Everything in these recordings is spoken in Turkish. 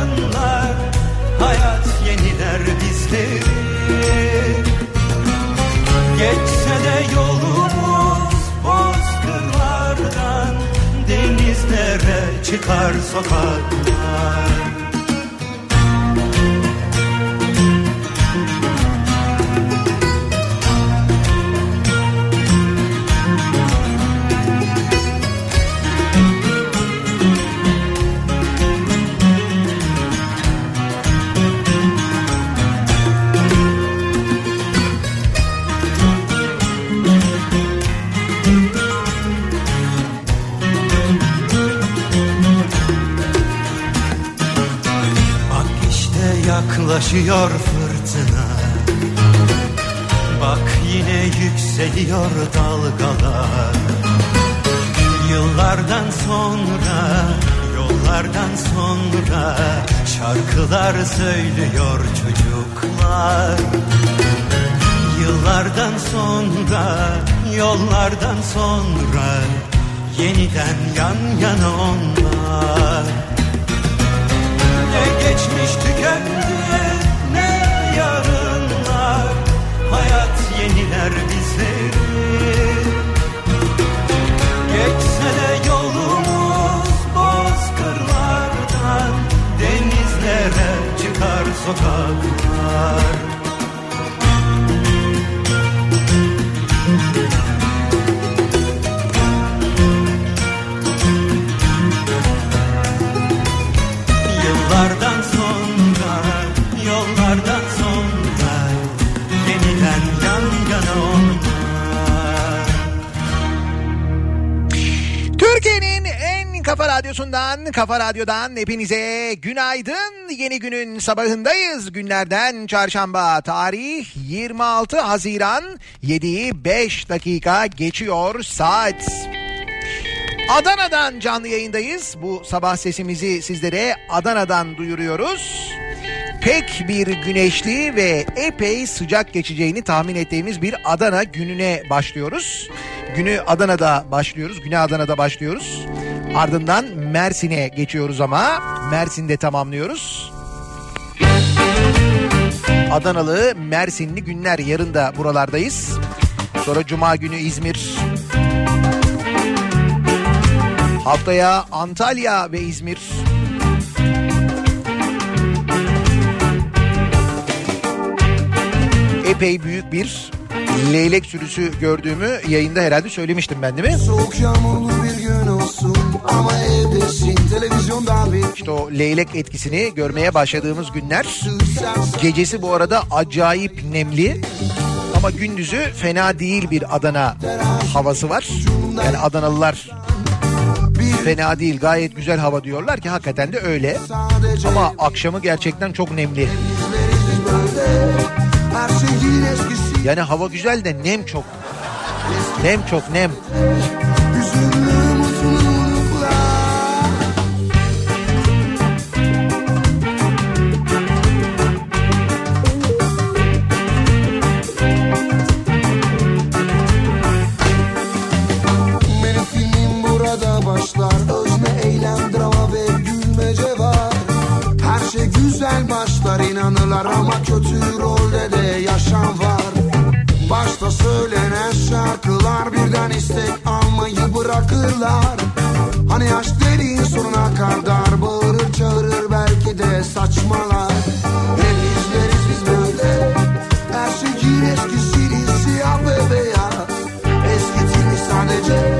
yarınlar Hayat yeniler bizleri Geçse de yolumuz bozkırlardan Denizlere çıkar sokaklar yaklaşıyor fırtına. Bak yine yükseliyor dalgalar. Yıllardan sonra, yollardan sonra Şarkılar söylüyor çocuklar. Yıllardan sonra, yollardan sonra Yeniden yan yana onlar yeniler bizleri Geçse de yolumuz bozkırlardan Denizlere çıkar sokaklar kafa radyosundan, kafa radyodan hepinize günaydın. Yeni günün sabahındayız. Günlerden çarşamba tarih 26 Haziran 7'yi 5 dakika geçiyor saat. Adana'dan canlı yayındayız. Bu sabah sesimizi sizlere Adana'dan duyuruyoruz. Pek bir güneşli ve epey sıcak geçeceğini tahmin ettiğimiz bir Adana gününe başlıyoruz. Günü Adana'da başlıyoruz. Güne Adana'da başlıyoruz. Ardından Mersin'e geçiyoruz ama Mersin'de tamamlıyoruz. Adanalı, Mersinli günler yarın da buralardayız. Sonra Cuma günü İzmir, Haftaya Antalya ve İzmir. Epey büyük bir leylek sürüsü gördüğümü yayında herhalde söylemiştim ben değil mi? Soğuk yağmurlu bir gün ama evdesin televizyondan bir İşte o leylek etkisini görmeye başladığımız günler. Gecesi bu arada acayip nemli. Ama gündüzü fena değil bir Adana havası var. Yani Adanalılar fena değil gayet güzel hava diyorlar ki hakikaten de öyle. Ama akşamı gerçekten çok nemli. Yani hava güzel de nem çok. Nem çok nem. Şarkılar birden istek almayı bırakırlar. Hani yaş derin sonuna kadar bağırır çağırır belki de saçmalar. Hep izleriz biz böyle. Her şeyin eskisini siyah ve beyaz. Eskitilmiş sadece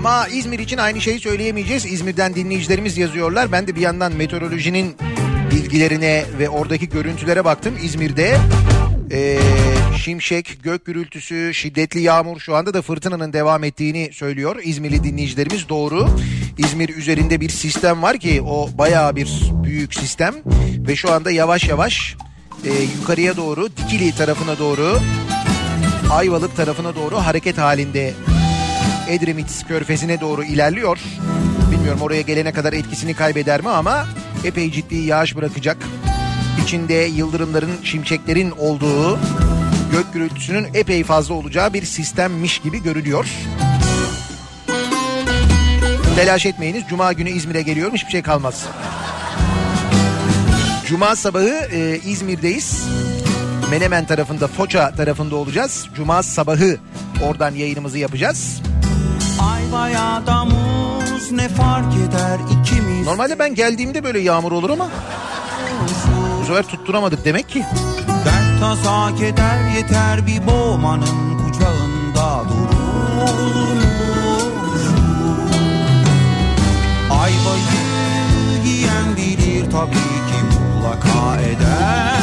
ama İzmir için aynı şeyi söyleyemeyeceğiz. İzmir'den dinleyicilerimiz yazıyorlar. Ben de bir yandan meteorolojinin bilgilerine ve oradaki görüntülere baktım. İzmir'de eee, şimşek, gök gürültüsü, şiddetli yağmur şu anda da fırtınanın devam ettiğini söylüyor. İzmirli dinleyicilerimiz doğru. İzmir üzerinde bir sistem var ki o bayağı bir büyük sistem ve şu anda yavaş yavaş eee, yukarıya doğru Dikili tarafına doğru Ayvalık tarafına doğru hareket halinde Edremit körfezine doğru ilerliyor. Bilmiyorum oraya gelene kadar etkisini kaybeder mi ama epey ciddi yağış bırakacak. İçinde yıldırımların, şimşeklerin olduğu, gök gürültüsünün epey fazla olacağı bir sistemmiş gibi görülüyor. Telaş etmeyiniz. Cuma günü İzmir'e geliyorum. Hiçbir şey kalmaz. Cuma sabahı e, İzmir'deyiz. Menemen tarafında, Foça tarafında olacağız. Cuma sabahı oradan yayınımızı yapacağız. Muz ne fark eder ikimiz? Normalde ben geldiğimde böyle yağmur olur ama bu sefer tutturamadık demek ki. Dert tasa keder yeter bir boğmanın kucağında durur. Ayvayı yiyen bilir tabii ki mutlaka eden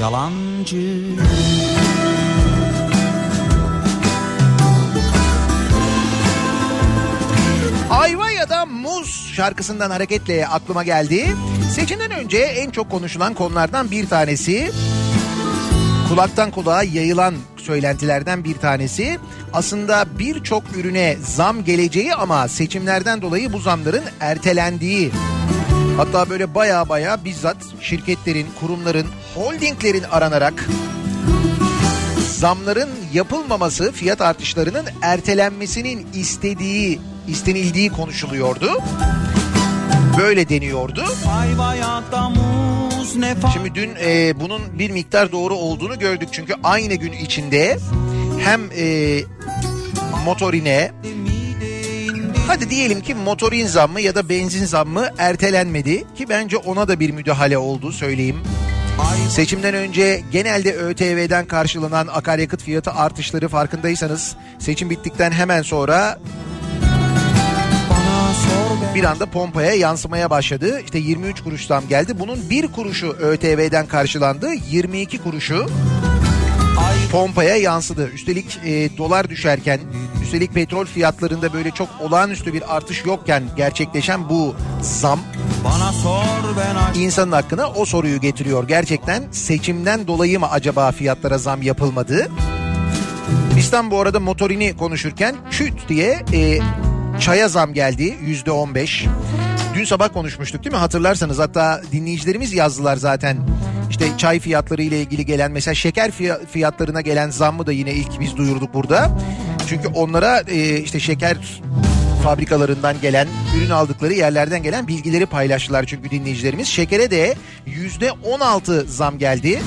yalancı Ayva ya da muz şarkısından hareketle aklıma geldi. Seçimden önce en çok konuşulan konulardan bir tanesi kulaktan kulağa yayılan söylentilerden bir tanesi. Aslında birçok ürüne zam geleceği ama seçimlerden dolayı bu zamların ertelendiği. Hatta böyle baya baya bizzat şirketlerin, kurumların, holdinglerin aranarak zamların yapılmaması, fiyat artışlarının ertelenmesinin istediği, istenildiği konuşuluyordu. Böyle deniyordu. Şimdi dün e, bunun bir miktar doğru olduğunu gördük. Çünkü aynı gün içinde hem e, motorine hadi diyelim ki motorin zammı ya da benzin zammı ertelenmedi. Ki bence ona da bir müdahale oldu söyleyeyim. Seçimden önce genelde ÖTV'den karşılanan akaryakıt fiyatı artışları farkındaysanız seçim bittikten hemen sonra bir anda pompaya yansımaya başladı. İşte 23 kuruş zam geldi. Bunun bir kuruşu ÖTV'den karşılandı. 22 kuruşu pompaya yansıdı. Üstelik e, dolar düşerken, üstelik petrol fiyatlarında böyle çok olağanüstü bir artış yokken gerçekleşen bu zam bana sor ben insanın hakkına o soruyu getiriyor. Gerçekten seçimden dolayı mı acaba fiyatlara zam yapılmadı? Bizden bu arada motorini konuşurken çüt diye e, çaya zam geldi yüzde on beş. Dün sabah konuşmuştuk değil mi hatırlarsanız hatta dinleyicilerimiz yazdılar zaten. İşte çay fiyatları ile ilgili gelen mesela şeker fiya- fiyatlarına gelen zammı da yine ilk biz duyurduk burada. Çünkü onlara e, işte şeker fabrikalarından gelen, ürün aldıkları yerlerden gelen bilgileri paylaştılar çünkü dinleyicilerimiz. Şekere de yüzde on altı zam geldi.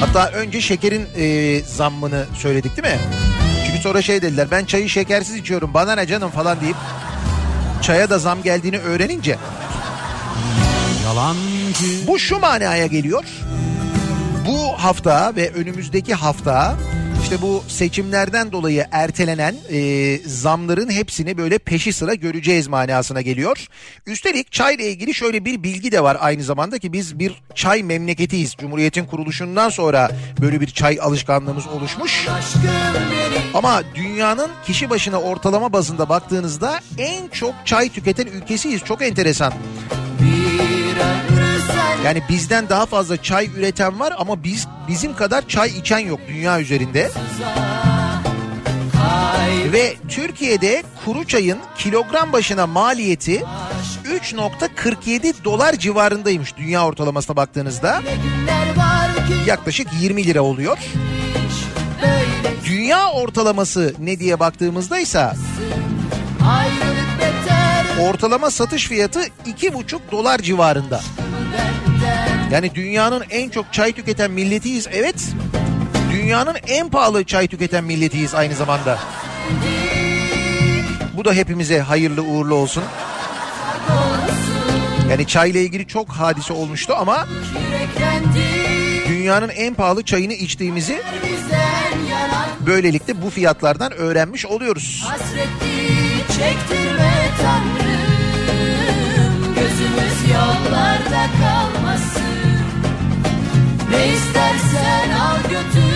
Hatta önce şekerin e, zammını söyledik değil mi? Çünkü sonra şey dediler ben çayı şekersiz içiyorum bana ne canım falan deyip çaya da zam geldiğini öğrenince yalancı bu şu manaya geliyor. Bu hafta ve önümüzdeki hafta işte bu seçimlerden dolayı ertelenen e, zamların hepsini böyle peşi sıra göreceğiz manasına geliyor. Üstelik çayla ilgili şöyle bir bilgi de var aynı zamanda ki biz bir çay memleketiyiz. Cumhuriyetin kuruluşundan sonra böyle bir çay alışkanlığımız oluşmuş. Ama dünyanın kişi başına ortalama bazında baktığınızda en çok çay tüketen ülkesiyiz. Çok enteresan. Yani bizden daha fazla çay üreten var ama biz bizim kadar çay içen yok dünya üzerinde. Ve Türkiye'de kuru çayın kilogram başına maliyeti 3.47 dolar civarındaymış dünya ortalamasına baktığınızda. Yaklaşık 20 lira oluyor. Dünya ortalaması ne diye baktığımızda ise ortalama satış fiyatı 2,5 dolar civarında. Yani dünyanın en çok çay tüketen milletiyiz evet. Dünyanın en pahalı çay tüketen milletiyiz aynı zamanda. Bu da hepimize hayırlı uğurlu olsun. Yani çayla ilgili çok hadise olmuştu ama dünyanın en pahalı çayını içtiğimizi böylelikle bu fiyatlardan öğrenmiş oluyoruz. Hasreti çektirme Gözümüz yollarda kalmasın. Ne istersen al götür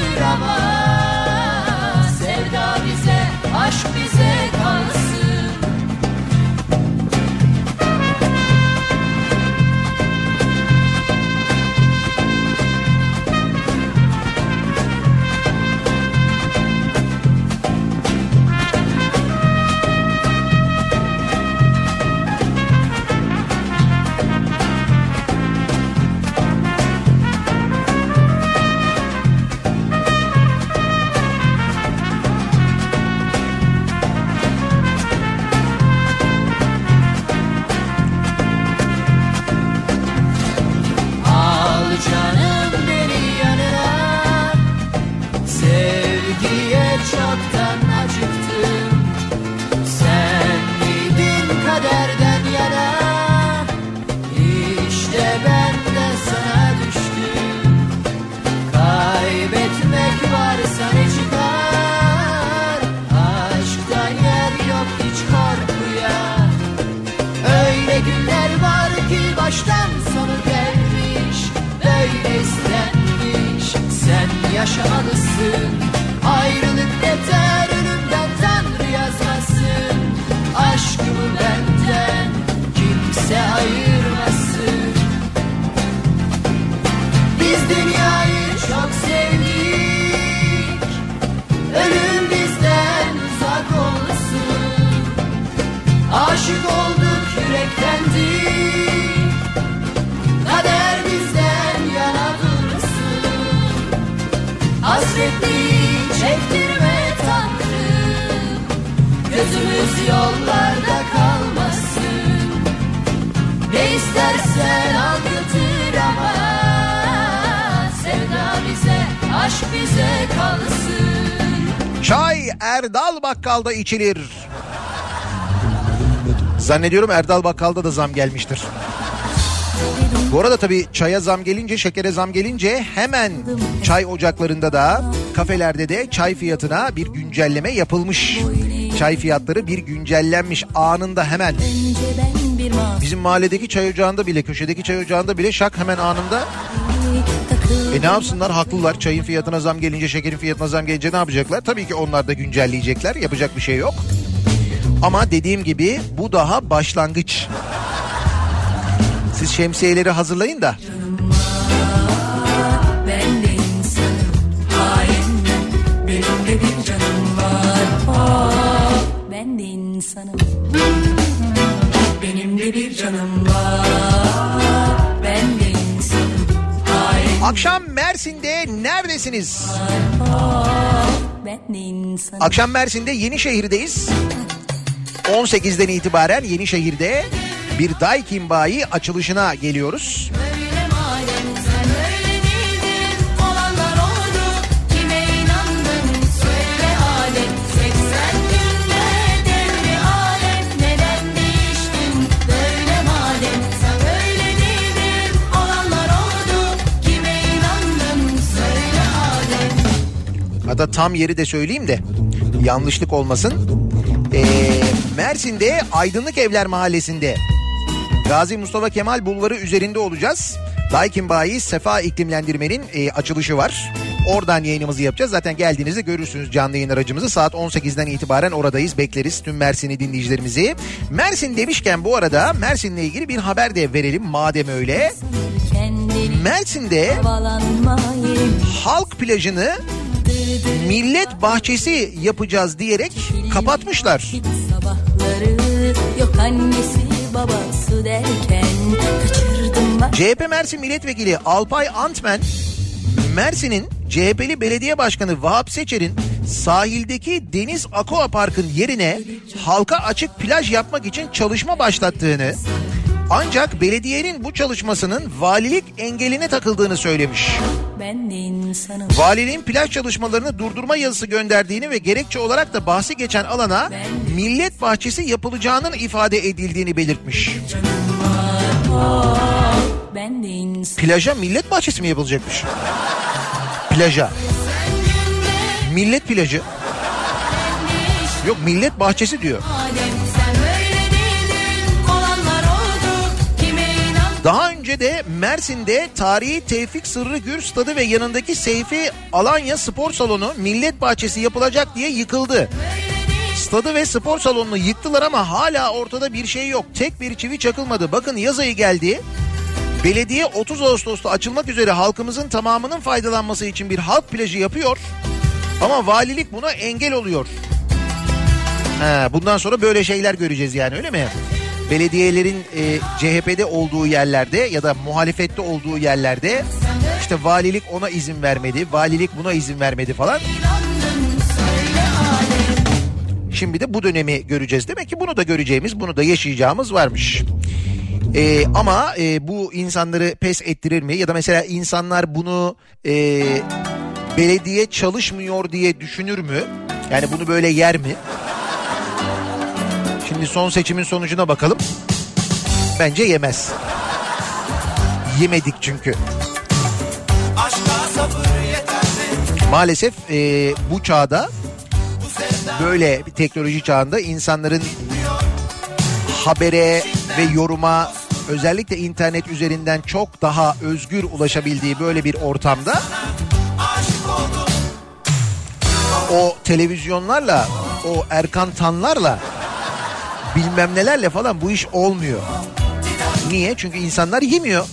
Bakkal'da içilir. Zannediyorum Erdal Bakkal'da da zam gelmiştir. Bu arada tabii çaya zam gelince, şekere zam gelince hemen çay ocaklarında da, kafelerde de çay fiyatına bir güncelleme yapılmış. Çay fiyatları bir güncellenmiş anında hemen. Bizim mahalledeki çay ocağında bile, köşedeki çay ocağında bile şak hemen anında. E ne yapsınlar? Haklılar. Çayın fiyatına zam gelince, şekerin fiyatına zam gelince ne yapacaklar? Tabii ki onlar da güncelleyecekler. Yapacak bir şey yok. Ama dediğim gibi bu daha başlangıç. Siz şemsiyeleri hazırlayın da neredesiniz? Akşam Mersin'de Yenişehir'deyiz. 18'den itibaren Yenişehir'de bir Daikin Bayi açılışına geliyoruz. Hatta tam yeri de söyleyeyim de yanlışlık olmasın. Ee, Mersin'de Aydınlık Evler Mahallesi'nde Gazi Mustafa Kemal Bulvarı üzerinde olacağız. Daikin Bayi Sefa İklimlendirme'nin e, açılışı var. Oradan yayınımızı yapacağız. Zaten geldiğinizde görürsünüz canlı yayın aracımızı. Saat 18'den itibaren oradayız. Bekleriz tüm Mersin'i dinleyicilerimizi. Mersin demişken bu arada Mersin'le ilgili bir haber de verelim madem öyle. Mersin'de halk plajını millet bahçesi yapacağız diyerek kapatmışlar. Yok annesi babası derken CHP Mersin Milletvekili Alpay Antmen, Mersin'in CHP'li belediye başkanı Vahap Seçer'in sahildeki Deniz Aqua Park'ın yerine halka açık plaj yapmak için çalışma başlattığını ancak belediyenin bu çalışmasının valilik engeline takıldığını söylemiş. Valiliğin plaj çalışmalarını durdurma yazısı gönderdiğini ve gerekçe olarak da bahsi geçen alana millet bahçesi yapılacağının ifade edildiğini belirtmiş. Plaja millet bahçesi mi yapılacakmış? Plaja. Millet plajı. Yok millet bahçesi diyor. Madem Daha önce de Mersin'de tarihi Tevfik Sırrı Gür Stadı ve yanındaki Seyfi Alanya Spor Salonu millet bahçesi yapılacak diye yıkıldı. Stadı ve spor salonunu yıktılar ama hala ortada bir şey yok. Tek bir çivi çakılmadı. Bakın yaz ayı geldi. Belediye 30 Ağustos'ta açılmak üzere halkımızın tamamının faydalanması için bir halk plajı yapıyor. Ama valilik buna engel oluyor. Ha, bundan sonra böyle şeyler göreceğiz yani öyle mi? Belediyelerin e, CHP'de olduğu yerlerde ya da muhalefette olduğu yerlerde işte valilik ona izin vermedi, valilik buna izin vermedi falan. Şimdi de bu dönemi göreceğiz. Demek ki bunu da göreceğimiz, bunu da yaşayacağımız varmış. Ee, ama e, bu insanları pes ettirir mi? Ya da mesela insanlar bunu e, belediye çalışmıyor diye düşünür mü? Yani bunu böyle yer mi? Şimdi son seçimin sonucuna bakalım. Bence yemez. Yemedik çünkü. Maalesef e, bu çağda böyle bir teknoloji çağında insanların habere ve yoruma özellikle internet üzerinden çok daha özgür ulaşabildiği böyle bir ortamda o televizyonlarla o Erkan Tanlarla bilmem nelerle falan bu iş olmuyor. Niye? Çünkü insanlar yemiyor.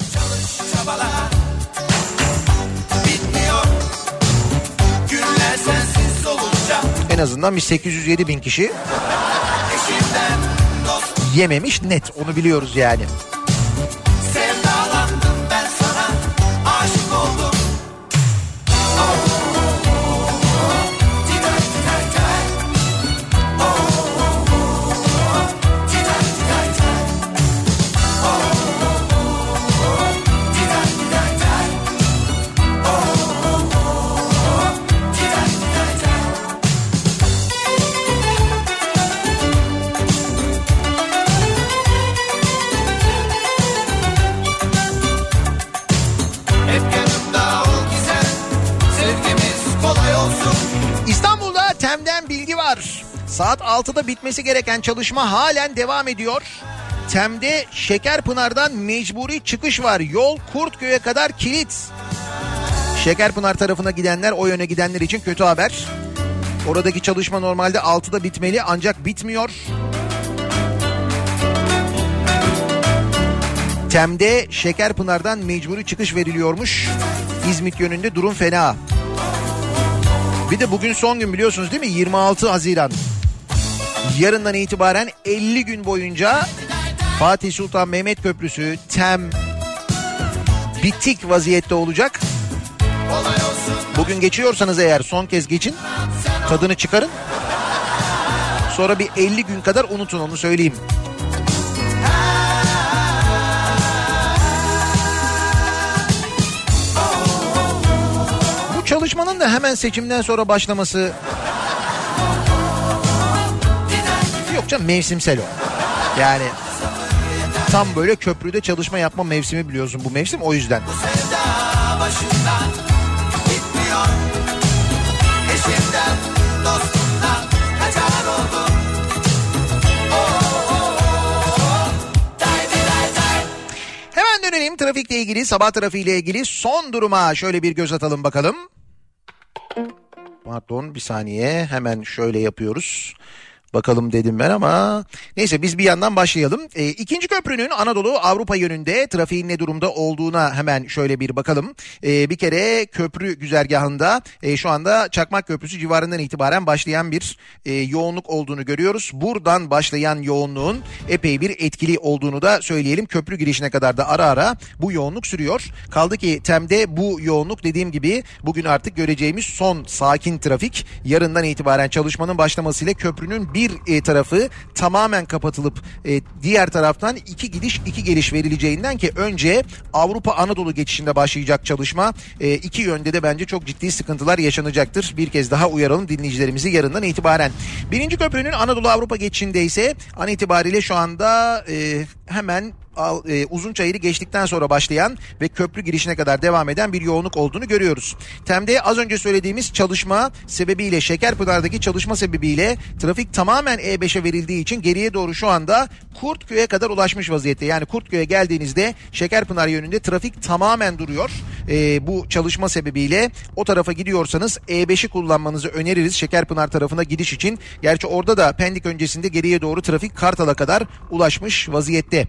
En azından bir 807 bin kişi yememiş net onu biliyoruz yani. 2006'da bitmesi gereken çalışma halen devam ediyor. Tem'de Şekerpınar'dan mecburi çıkış var. Yol Kurtköy'e kadar kilit. Şekerpınar tarafına gidenler o yöne gidenler için kötü haber. Oradaki çalışma normalde 6'da bitmeli ancak bitmiyor. Tem'de Şekerpınar'dan mecburi çıkış veriliyormuş. İzmit yönünde durum fena. Bir de bugün son gün biliyorsunuz değil mi? 26 Haziran. Yarından itibaren 50 gün boyunca Fatih Sultan Mehmet Köprüsü TEM bitik vaziyette olacak. Bugün geçiyorsanız eğer son kez geçin. Tadını çıkarın. Sonra bir 50 gün kadar unutun onu söyleyeyim. Bu çalışmanın da hemen seçimden sonra başlaması Canım mevsimsel o. Yani tam böyle köprüde çalışma yapma mevsimi biliyorsun bu mevsim o yüzden. Bu sevda başından gitmiyor. Eşimden, dostumdan kaçar oldum. Hemen dönelim trafikle ilgili, sabah trafiğiyle ilgili son duruma şöyle bir göz atalım bakalım. Pardon bir saniye hemen şöyle yapıyoruz. Bakalım dedim ben ama neyse biz bir yandan başlayalım. E, ikinci köprünün Anadolu Avrupa yönünde trafiğin ne durumda olduğuna hemen şöyle bir bakalım. E, bir kere köprü güzergahında e, şu anda Çakmak Köprüsü civarından itibaren başlayan bir e, yoğunluk olduğunu görüyoruz. Buradan başlayan yoğunluğun epey bir etkili olduğunu da söyleyelim. Köprü girişine kadar da ara ara bu yoğunluk sürüyor. Kaldı ki Tem'de bu yoğunluk dediğim gibi bugün artık göreceğimiz son sakin trafik. Yarından itibaren çalışmanın başlamasıyla köprünün bir e, tarafı tamamen kapatılıp e, diğer taraftan iki gidiş iki geliş verileceğinden ki önce Avrupa Anadolu geçişinde başlayacak çalışma e, iki yönde de bence çok ciddi sıkıntılar yaşanacaktır. Bir kez daha uyaralım dinleyicilerimizi yarından itibaren. Birinci köprünün Anadolu Avrupa geçişinde ise an itibariyle şu anda hemen e, uzun çayırı geçtikten sonra başlayan ve köprü girişine kadar devam eden bir yoğunluk olduğunu görüyoruz. Tem'de az önce söylediğimiz çalışma sebebiyle Şekerpınar'daki çalışma sebebiyle trafik tamamen E5'e verildiği için geriye doğru şu anda Kurtköy'e kadar ulaşmış vaziyette. Yani Kurtköy'e geldiğinizde Şekerpınar yönünde trafik tamamen duruyor. E, bu çalışma sebebiyle o tarafa gidiyorsanız E5'i kullanmanızı öneririz Şekerpınar tarafına gidiş için. Gerçi orada da Pendik öncesinde geriye doğru trafik Kartal'a kadar ulaşmış vaziyette.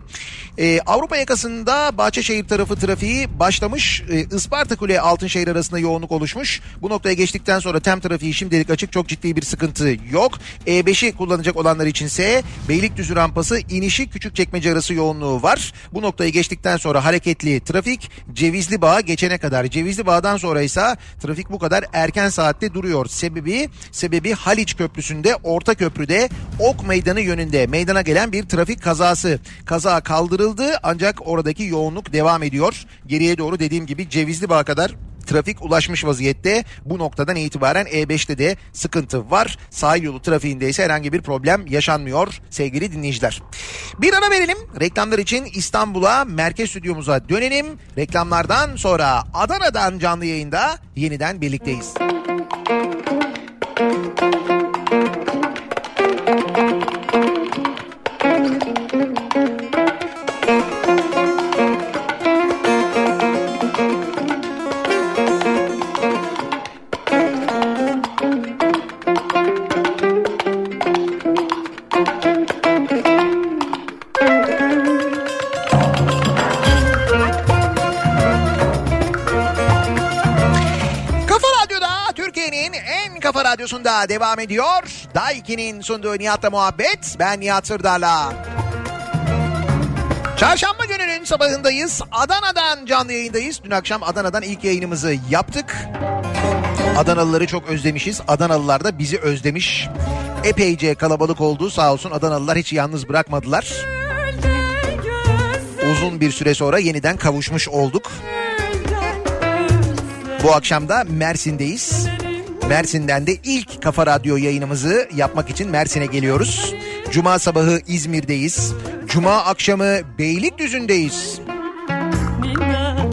Ee, Avrupa yakasında Bahçeşehir tarafı trafiği başlamış. Ee, Isparta Kule Altınşehir arasında yoğunluk oluşmuş. Bu noktaya geçtikten sonra tem trafiği şimdilik açık çok ciddi bir sıkıntı yok. E5'i kullanacak olanlar içinse Beylikdüzü rampası inişi Küçükçekmece arası yoğunluğu var. Bu noktayı geçtikten sonra hareketli trafik Cevizli Bağ'a geçene kadar. Cevizli Bağ'dan sonra ise trafik bu kadar erken saatte duruyor. Sebebi sebebi Haliç Köprüsü'nde Orta Köprü'de Ok Meydanı yönünde meydana gelen bir trafik kazası. Kaza kaldırıldı ancak oradaki yoğunluk devam ediyor. Geriye doğru dediğim gibi Cevizli Bağ kadar trafik ulaşmış vaziyette. Bu noktadan itibaren E5'te de sıkıntı var. Sahil yolu trafiğinde ise herhangi bir problem yaşanmıyor sevgili dinleyiciler. Bir ara verelim. Reklamlar için İstanbul'a merkez stüdyomuza dönelim. Reklamlardan sonra Adana'dan canlı yayında yeniden birlikteyiz. Kafa radyosunda devam ediyor. Daiki'nin sunduğu Nihat'la muhabbet. Ben Nihat Sırdar'la. Çarşamba gününün sabahındayız. Adana'dan canlı yayındayız. Dün akşam Adana'dan ilk yayınımızı yaptık. Adanalıları çok özlemişiz. Adanalılar da bizi özlemiş. Epeyce kalabalık oldu sağ olsun Adanalılar hiç yalnız bırakmadılar. Uzun bir süre sonra yeniden kavuşmuş olduk. Bu akşam da Mersin'deyiz. Mersin'den de ilk Kafa Radyo yayınımızı yapmak için Mersin'e geliyoruz. Cuma sabahı İzmir'deyiz. Cuma akşamı Beylikdüzü'ndeyiz.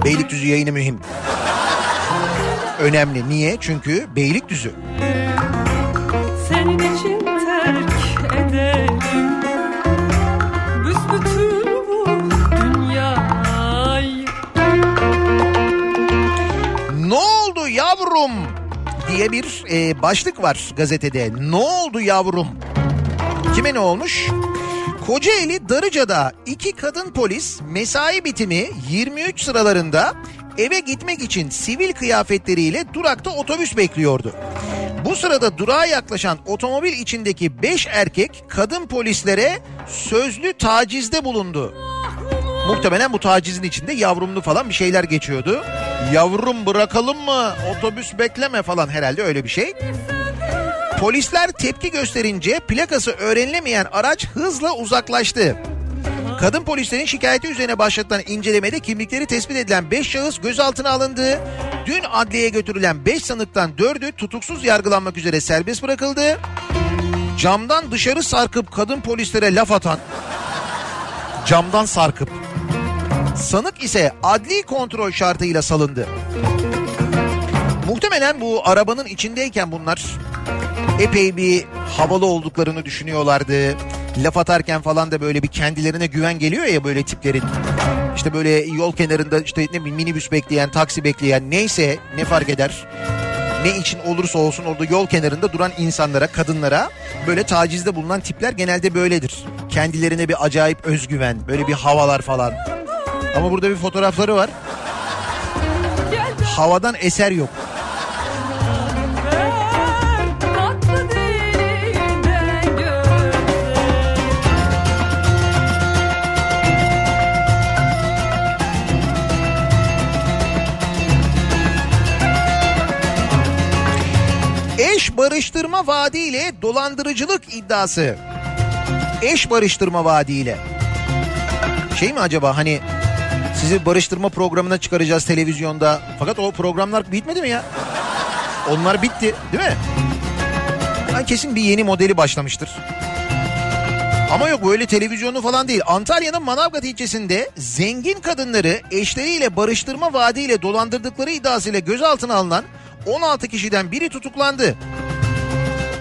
Beylikdüzü yayını mühim. Önemli. Niye? Çünkü Beylikdüzü. Senin için terk ederim Büsbütün bu dünyayı Ne oldu yavrum diye bir e, başlık var gazetede. Ne oldu yavrum? Kime ne olmuş? Kocaeli Darıca'da iki kadın polis mesai bitimi 23 sıralarında eve gitmek için sivil kıyafetleriyle durakta otobüs bekliyordu. Bu sırada durağa yaklaşan otomobil içindeki 5 erkek kadın polislere sözlü tacizde bulundu. Muhtemelen bu tacizin içinde yavrumlu falan bir şeyler geçiyordu. Yavrum bırakalım mı? Otobüs bekleme falan herhalde öyle bir şey. Polisler tepki gösterince plakası öğrenilemeyen araç hızla uzaklaştı. Kadın polislerin şikayeti üzerine başlatılan incelemede kimlikleri tespit edilen 5 şahıs gözaltına alındı. Dün adliyeye götürülen 5 sanıktan 4'ü tutuksuz yargılanmak üzere serbest bırakıldı. Camdan dışarı sarkıp kadın polislere laf atan camdan sarkıp sanık ise adli kontrol şartıyla salındı. Muhtemelen bu arabanın içindeyken bunlar epey bir havalı olduklarını düşünüyorlardı. laf atarken falan da böyle bir kendilerine güven geliyor ya böyle tiplerin. İşte böyle yol kenarında işte ne bileyim minibüs bekleyen, taksi bekleyen neyse ne fark eder. Ne için olursa olsun orada yol kenarında duran insanlara, kadınlara böyle tacizde bulunan tipler genelde böyledir. Kendilerine bir acayip özgüven, böyle bir havalar falan. Ama burada bir fotoğrafları var. Havadan eser yok. Eş barıştırma vaadiyle dolandırıcılık iddiası. Eş barıştırma vaadiyle. Şey mi acaba hani sizi barıştırma programına çıkaracağız televizyonda. Fakat o programlar bitmedi mi ya? Onlar bitti değil mi? Ha, kesin bir yeni modeli başlamıştır. Ama yok böyle televizyonu falan değil. Antalya'nın Manavgat ilçesinde zengin kadınları eşleriyle barıştırma vaadiyle dolandırdıkları iddiasıyla gözaltına alınan 16 kişiden biri tutuklandı.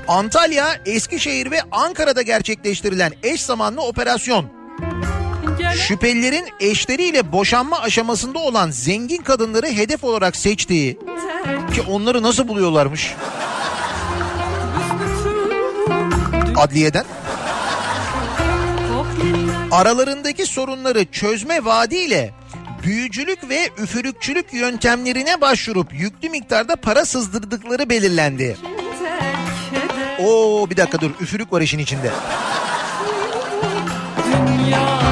Antalya, Eskişehir ve Ankara'da gerçekleştirilen eş zamanlı operasyon şüphelilerin eşleriyle boşanma aşamasında olan zengin kadınları hedef olarak seçtiği ki onları nasıl buluyorlarmış adliyeden aralarındaki sorunları çözme vaadiyle büyücülük ve üfürükçülük yöntemlerine başvurup yüklü miktarda para sızdırdıkları belirlendi. Oo bir dakika dur üfürük var işin içinde. dünya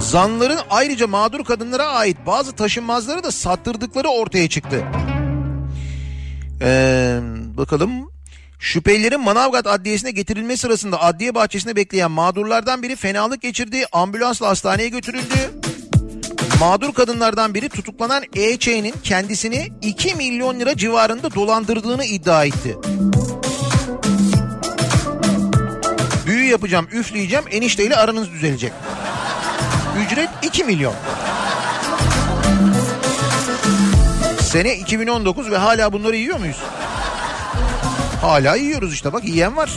Zanların ayrıca mağdur kadınlara ait bazı taşınmazları da sattırdıkları ortaya çıktı. Ee, bakalım. Şüphelilerin Manavgat Adliyesi'ne getirilme sırasında adliye bahçesinde bekleyen mağdurlardan biri fenalık geçirdi. Ambulansla hastaneye götürüldü. Mağdur kadınlardan biri tutuklanan E.Ç.'nin kendisini 2 milyon lira civarında dolandırdığını iddia etti. Büyü yapacağım, üfleyeceğim, enişteyle aranız düzelecek. Ücret 2 milyon. Sene 2019 ve hala bunları yiyor muyuz? Hala yiyoruz işte bak yiyen var.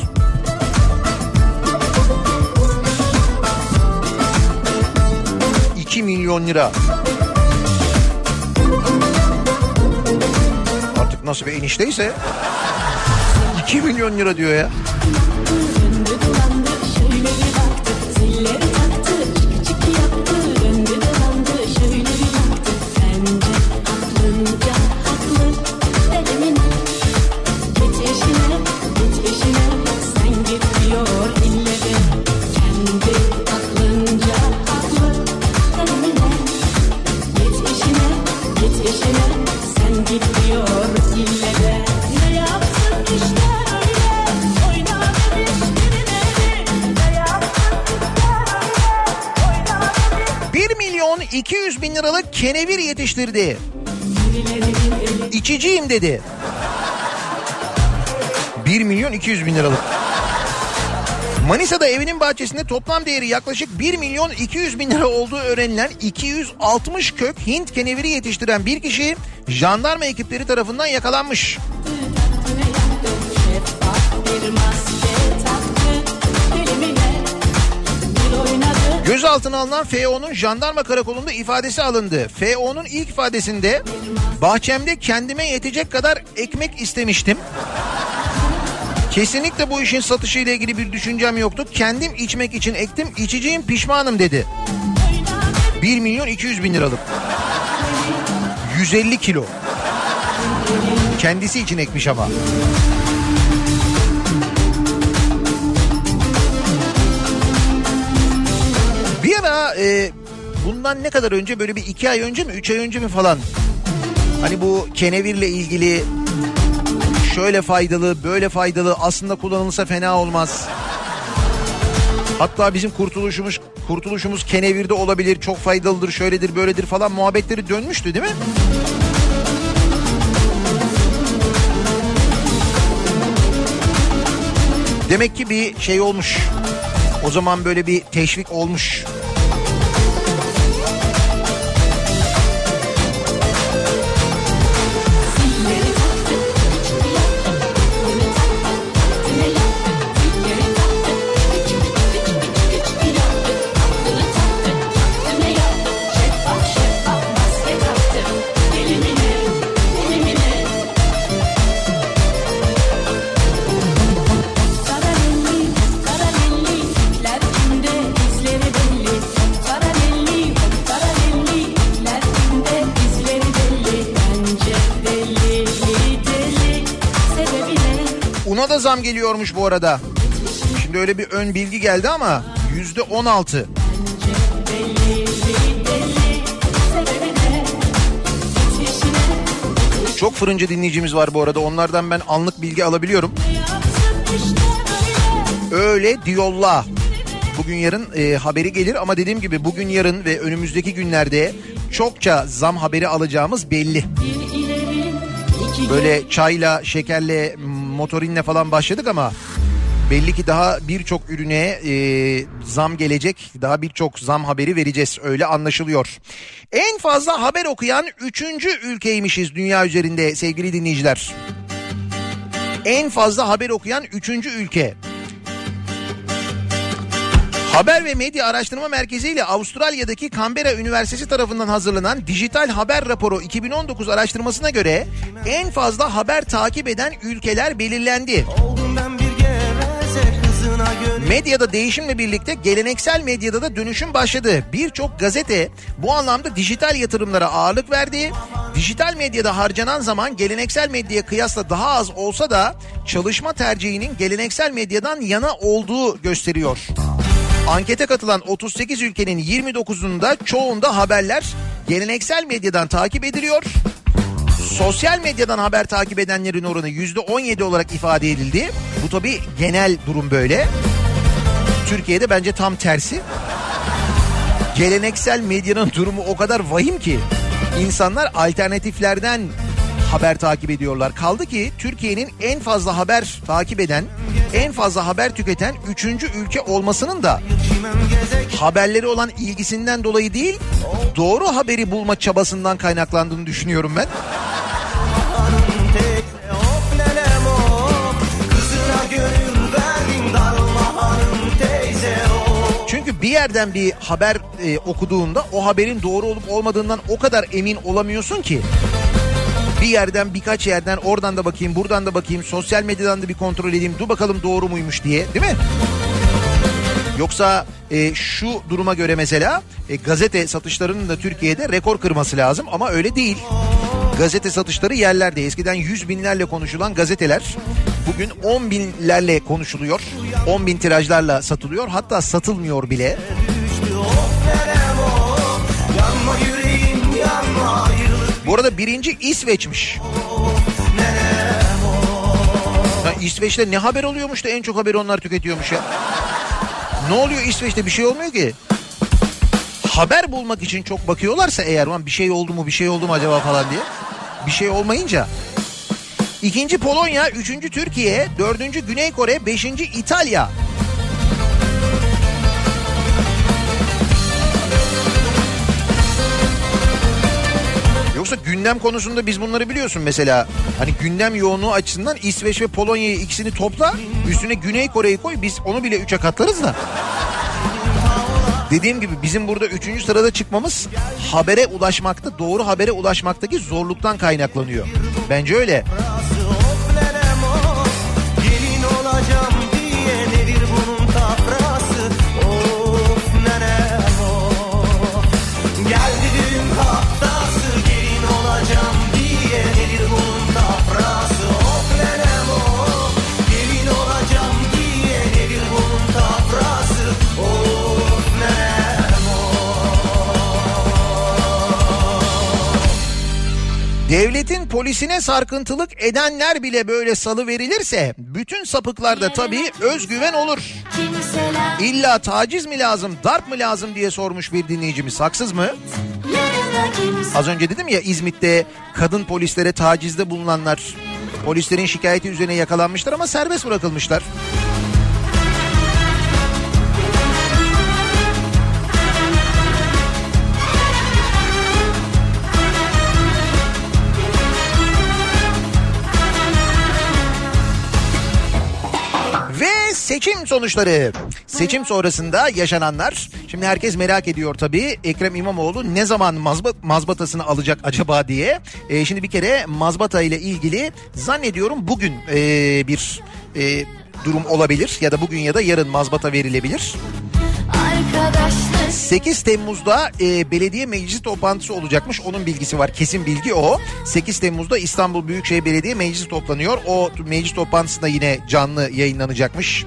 İki milyon lira. Artık nasıl bir enişteyse 2 milyon lira diyor ya. Kenevir yetiştirdi. İçiciyim dedi. 1 milyon 200 bin liralık. Manisa'da evinin bahçesinde toplam değeri yaklaşık 1 milyon 200 bin lira olduğu öğrenilen 260 kök Hint keneviri yetiştiren bir kişi jandarma ekipleri tarafından yakalanmış. Gözaltına alınan FO'nun jandarma karakolunda ifadesi alındı. FO'nun ilk ifadesinde bahçemde kendime yetecek kadar ekmek istemiştim. Kesinlikle bu işin satışı ile ilgili bir düşüncem yoktu. Kendim içmek için ektim, içeceğim pişmanım dedi. 1 milyon 200 bin liralık. 150 kilo. Kendisi için ekmiş ama. E, bundan ne kadar önce böyle bir iki ay önce mi üç ay önce mi falan hani bu kenevirle ilgili şöyle faydalı böyle faydalı aslında kullanılsa fena olmaz. Hatta bizim kurtuluşumuz kurtuluşumuz kenevirde olabilir çok faydalıdır şöyledir böyledir falan muhabbetleri dönmüştü değil mi? Demek ki bir şey olmuş. O zaman böyle bir teşvik olmuş. Zam geliyormuş bu arada. Şimdi öyle bir ön bilgi geldi ama yüzde on altı. Çok fırıncı dinleyicimiz var bu arada. Onlardan ben anlık bilgi alabiliyorum. Öyle diyorlar. Bugün yarın e, haberi gelir ama dediğim gibi bugün yarın ve önümüzdeki günlerde çokça zam haberi alacağımız belli. Böyle çayla, şekerle, motorinle falan başladık ama belli ki daha birçok ürüne e, zam gelecek. Daha birçok zam haberi vereceğiz. Öyle anlaşılıyor. En fazla haber okuyan üçüncü ülkeymişiz dünya üzerinde sevgili dinleyiciler. En fazla haber okuyan üçüncü ülke. Haber ve Medya Araştırma Merkezi ile Avustralya'daki Canberra Üniversitesi tarafından hazırlanan Dijital Haber Raporu 2019 araştırmasına göre en fazla haber takip eden ülkeler belirlendi. Medyada değişimle birlikte geleneksel medyada da dönüşüm başladı. Birçok gazete bu anlamda dijital yatırımlara ağırlık verdi. Dijital medyada harcanan zaman geleneksel medyaya kıyasla daha az olsa da çalışma tercihinin geleneksel medyadan yana olduğu gösteriyor. Ankete katılan 38 ülkenin 29'unda çoğunda haberler geleneksel medyadan takip ediliyor. Sosyal medyadan haber takip edenlerin oranı %17 olarak ifade edildi. Bu tabii genel durum böyle. Türkiye'de bence tam tersi. Geleneksel medyanın durumu o kadar vahim ki insanlar alternatiflerden haber takip ediyorlar. Kaldı ki Türkiye'nin en fazla haber takip eden, en fazla haber tüketen üçüncü ülke olmasının da haberleri olan ilgisinden dolayı değil, doğru haberi bulma çabasından kaynaklandığını düşünüyorum ben. Çünkü bir yerden bir haber e, okuduğunda o haberin doğru olup olmadığından o kadar emin olamıyorsun ki. Bir yerden birkaç yerden oradan da bakayım buradan da bakayım sosyal medyadan da bir kontrol edeyim dur bakalım doğru muymuş diye değil mi? Yoksa e, şu duruma göre mesela e, gazete satışlarının da Türkiye'de rekor kırması lazım ama öyle değil. Gazete satışları yerlerde eskiden yüz binlerle konuşulan gazeteler bugün on binlerle konuşuluyor. On bin tirajlarla satılıyor hatta satılmıyor bile. Düştü Bu arada birinci İsveç'miş. Ya İsveç'te ne haber oluyormuş da en çok haberi onlar tüketiyormuş ya. Ne oluyor İsveç'te bir şey olmuyor ki. Haber bulmak için çok bakıyorlarsa eğer "Ulan bir şey oldu mu bir şey oldu mu acaba falan diye. Bir şey olmayınca. İkinci Polonya, üçüncü Türkiye, dördüncü Güney Kore, beşinci İtalya. Yoksa gündem konusunda biz bunları biliyorsun mesela. Hani gündem yoğunluğu açısından İsveç ve Polonya'yı ikisini topla. Üstüne Güney Kore'yi koy. Biz onu bile üçe katlarız da. Dediğim gibi bizim burada üçüncü sırada çıkmamız habere ulaşmakta, doğru habere ulaşmaktaki zorluktan kaynaklanıyor. Bence öyle. Devletin polisine sarkıntılık edenler bile böyle salı verilirse bütün sapıklarda tabii özgüven olur. İlla taciz mi lazım, darp mı lazım diye sormuş bir dinleyicimiz. Haksız mı? Az önce dedim ya İzmit'te kadın polislere tacizde bulunanlar polislerin şikayeti üzerine yakalanmışlar ama serbest bırakılmışlar. Seçim sonuçları. Seçim sonrasında yaşananlar. Şimdi herkes merak ediyor tabii. Ekrem İmamoğlu ne zaman mazba- mazbatasını alacak acaba diye. Ee, şimdi bir kere mazbata ile ilgili zannediyorum bugün ee, bir ee, durum olabilir. Ya da bugün ya da yarın mazbata verilebilir. Arkadaşlar 8 Temmuz'da e, belediye meclisi toplantısı olacakmış. Onun bilgisi var. Kesin bilgi o. 8 Temmuz'da İstanbul Büyükşehir Belediye Meclisi toplanıyor. O meclis toplantısında yine canlı yayınlanacakmış.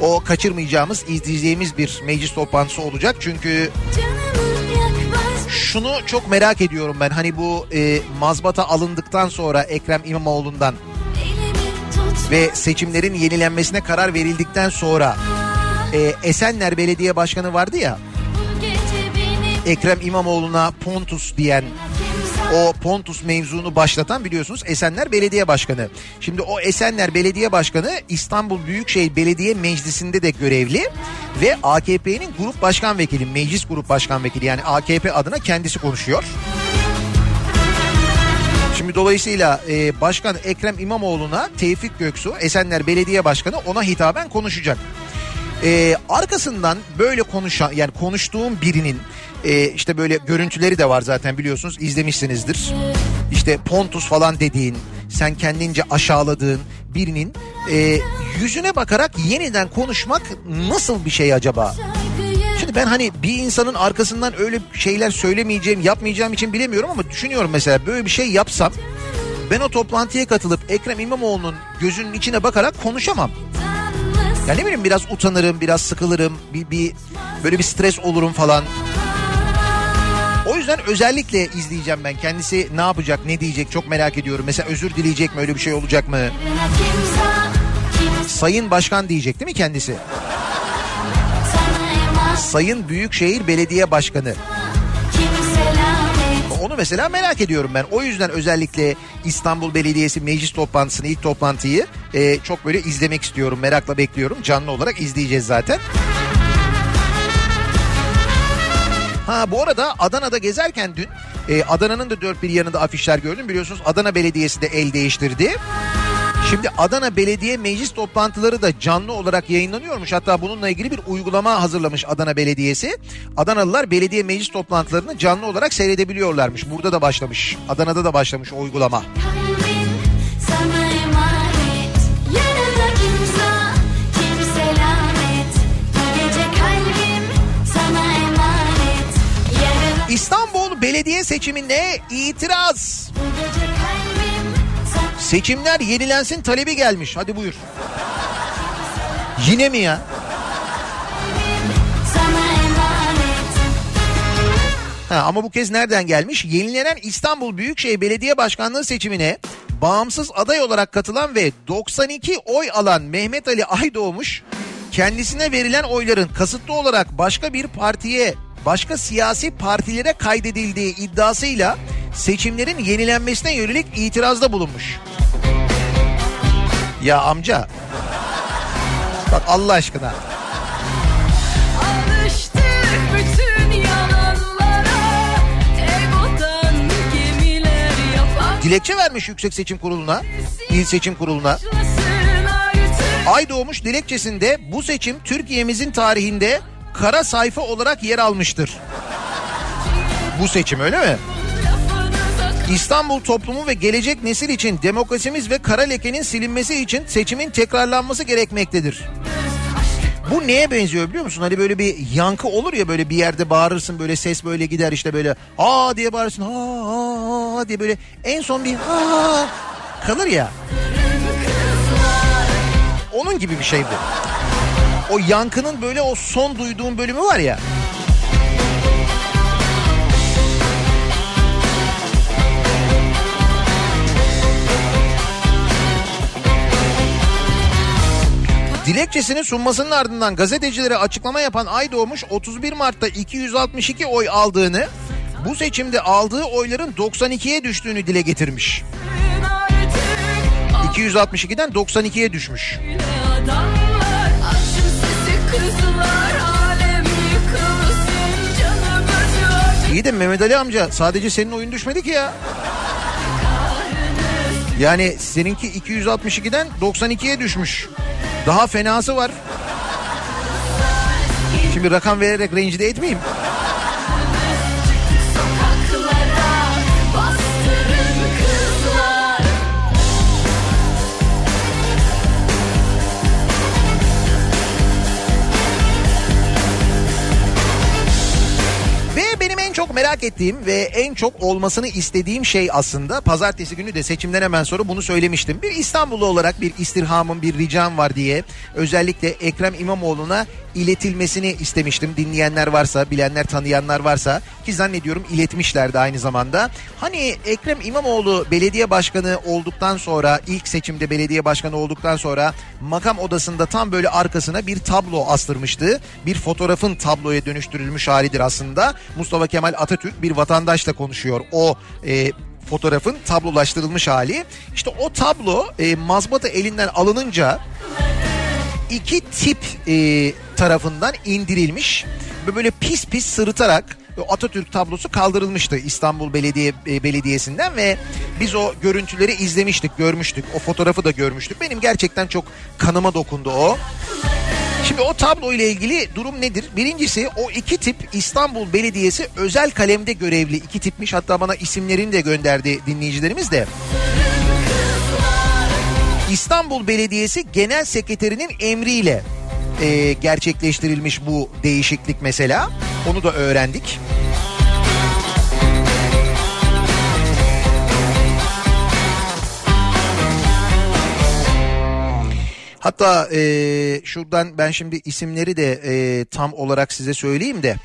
O kaçırmayacağımız, izleyeceğimiz bir meclis toplantısı olacak. Çünkü şunu çok merak ediyorum ben. Hani bu e, mazbata alındıktan sonra Ekrem İmamoğlu'ndan ve seçimlerin yenilenmesine karar verildikten sonra e, Esenler Belediye Başkanı vardı ya Ekrem İmamoğlu'na Pontus diyen o Pontus mevzunu başlatan biliyorsunuz Esenler Belediye Başkanı. Şimdi o Esenler Belediye Başkanı İstanbul Büyükşehir Belediye Meclisi'nde de görevli ve AKP'nin grup başkan vekili, meclis grup başkan vekili yani AKP adına kendisi konuşuyor. Şimdi dolayısıyla e, Başkan Ekrem İmamoğlu'na Tevfik Göksu, Esenler Belediye Başkanı ona hitaben konuşacak. E, arkasından böyle konuşan yani konuştuğum birinin e, işte böyle görüntüleri de var zaten biliyorsunuz izlemişsinizdir. İşte Pontus falan dediğin, sen kendince aşağıladığın birinin e, yüzüne bakarak yeniden konuşmak nasıl bir şey acaba? Şimdi ben hani bir insanın arkasından öyle şeyler söylemeyeceğim, yapmayacağım için bilemiyorum ama düşünüyorum mesela böyle bir şey yapsam ben o toplantıya katılıp Ekrem İmamoğlu'nun gözünün içine bakarak konuşamam. Ya ne bileyim biraz utanırım, biraz sıkılırım, bir, bir böyle bir stres olurum falan. O yüzden özellikle izleyeceğim ben. Kendisi ne yapacak, ne diyecek çok merak ediyorum. Mesela özür dileyecek mi, öyle bir şey olacak mı? Sayın Başkan diyecek değil mi kendisi? Sayın Büyükşehir Belediye Başkanı. Onu mesela merak ediyorum ben. O yüzden özellikle İstanbul Belediyesi meclis toplantısını, ilk toplantıyı e, çok böyle izlemek istiyorum. Merakla bekliyorum. Canlı olarak izleyeceğiz zaten. Ha bu arada Adana'da gezerken dün e, Adana'nın da dört bir yanında afişler gördüm. Biliyorsunuz Adana Belediyesi de el değiştirdi. Şimdi Adana Belediye Meclis toplantıları da canlı olarak yayınlanıyormuş. Hatta bununla ilgili bir uygulama hazırlamış Adana Belediyesi. Adanalılar belediye meclis toplantılarını canlı olarak seyredebiliyorlarmış. Burada da başlamış. Adana'da da başlamış o uygulama. Kalbim Belediye seçiminde itiraz. Seçimler yenilensin talebi gelmiş. Hadi buyur. Yine mi ya? Ha, ama bu kez nereden gelmiş? Yenilenen İstanbul Büyükşehir Belediye Başkanlığı seçimine bağımsız aday olarak katılan ve 92 oy alan Mehmet Ali Aydoğmuş kendisine verilen oyların kasıtlı olarak başka bir partiye, başka siyasi partilere kaydedildiği iddiasıyla seçimlerin yenilenmesine yönelik itirazda bulunmuş. Ya amca bak Allah aşkına dilekçe vermiş Yüksek Seçim Kurulu'na, İl Seçim Kurulu'na. Ay doğmuş dilekçesinde bu seçim Türkiye'mizin tarihinde kara sayfa olarak yer almıştır. Bu seçim öyle mi? İstanbul toplumu ve gelecek nesil için demokrasimiz ve kara lekenin silinmesi için seçimin tekrarlanması gerekmektedir. Bu neye benziyor biliyor musun? Hani böyle bir yankı olur ya böyle bir yerde bağırırsın böyle ses böyle gider işte böyle aa diye bağırırsın aa, aa diye böyle en son bir aa kalır ya. Onun gibi bir şey bu. O yankının böyle o son duyduğun bölümü var ya. Dilekçesini sunmasının ardından gazetecilere açıklama yapan Aydoğmuş 31 Mart'ta 262 oy aldığını bu seçimde aldığı oyların 92'ye düştüğünü dile getirmiş. artık 262'den 92'ye düşmüş. Öyle İyi de Mehmet Ali amca sadece senin oyun düşmedi ki ya. Yani seninki 262'den 92'ye düşmüş. Daha fenası var. Şimdi rakam vererek rencide etmeyeyim. Merak ettiğim ve en çok olmasını istediğim şey aslında pazartesi günü de seçimden hemen sonra bunu söylemiştim. Bir İstanbullu olarak bir istirhamım, bir ricam var diye özellikle Ekrem İmamoğlu'na iletilmesini istemiştim. Dinleyenler varsa, bilenler, tanıyanlar varsa ki zannediyorum iletmişlerdi aynı zamanda. Hani Ekrem İmamoğlu belediye başkanı olduktan sonra ilk seçimde belediye başkanı olduktan sonra makam odasında tam böyle arkasına bir tablo astırmıştı. Bir fotoğrafın tabloya dönüştürülmüş halidir aslında. Mustafa Kemal Atatürk bir vatandaşla konuşuyor. O e, fotoğrafın tablolaştırılmış hali. İşte o tablo e, mazbata elinden alınınca iki tip e, tarafından indirilmiş ve böyle pis pis sırıtarak Atatürk tablosu kaldırılmıştı İstanbul Belediye e, Belediyesi'nden ve biz o görüntüleri izlemiştik, görmüştük. O fotoğrafı da görmüştük. Benim gerçekten çok kanıma dokundu o. Şimdi o tablo ile ilgili durum nedir? Birincisi o iki tip İstanbul Belediyesi özel kalemde görevli iki tipmiş. Hatta bana isimlerini de gönderdi dinleyicilerimiz de. İstanbul Belediyesi Genel Sekreterinin emriyle e, gerçekleştirilmiş bu değişiklik mesela. Onu da öğrendik. Hatta e, şuradan ben şimdi isimleri de e, tam olarak size söyleyeyim de.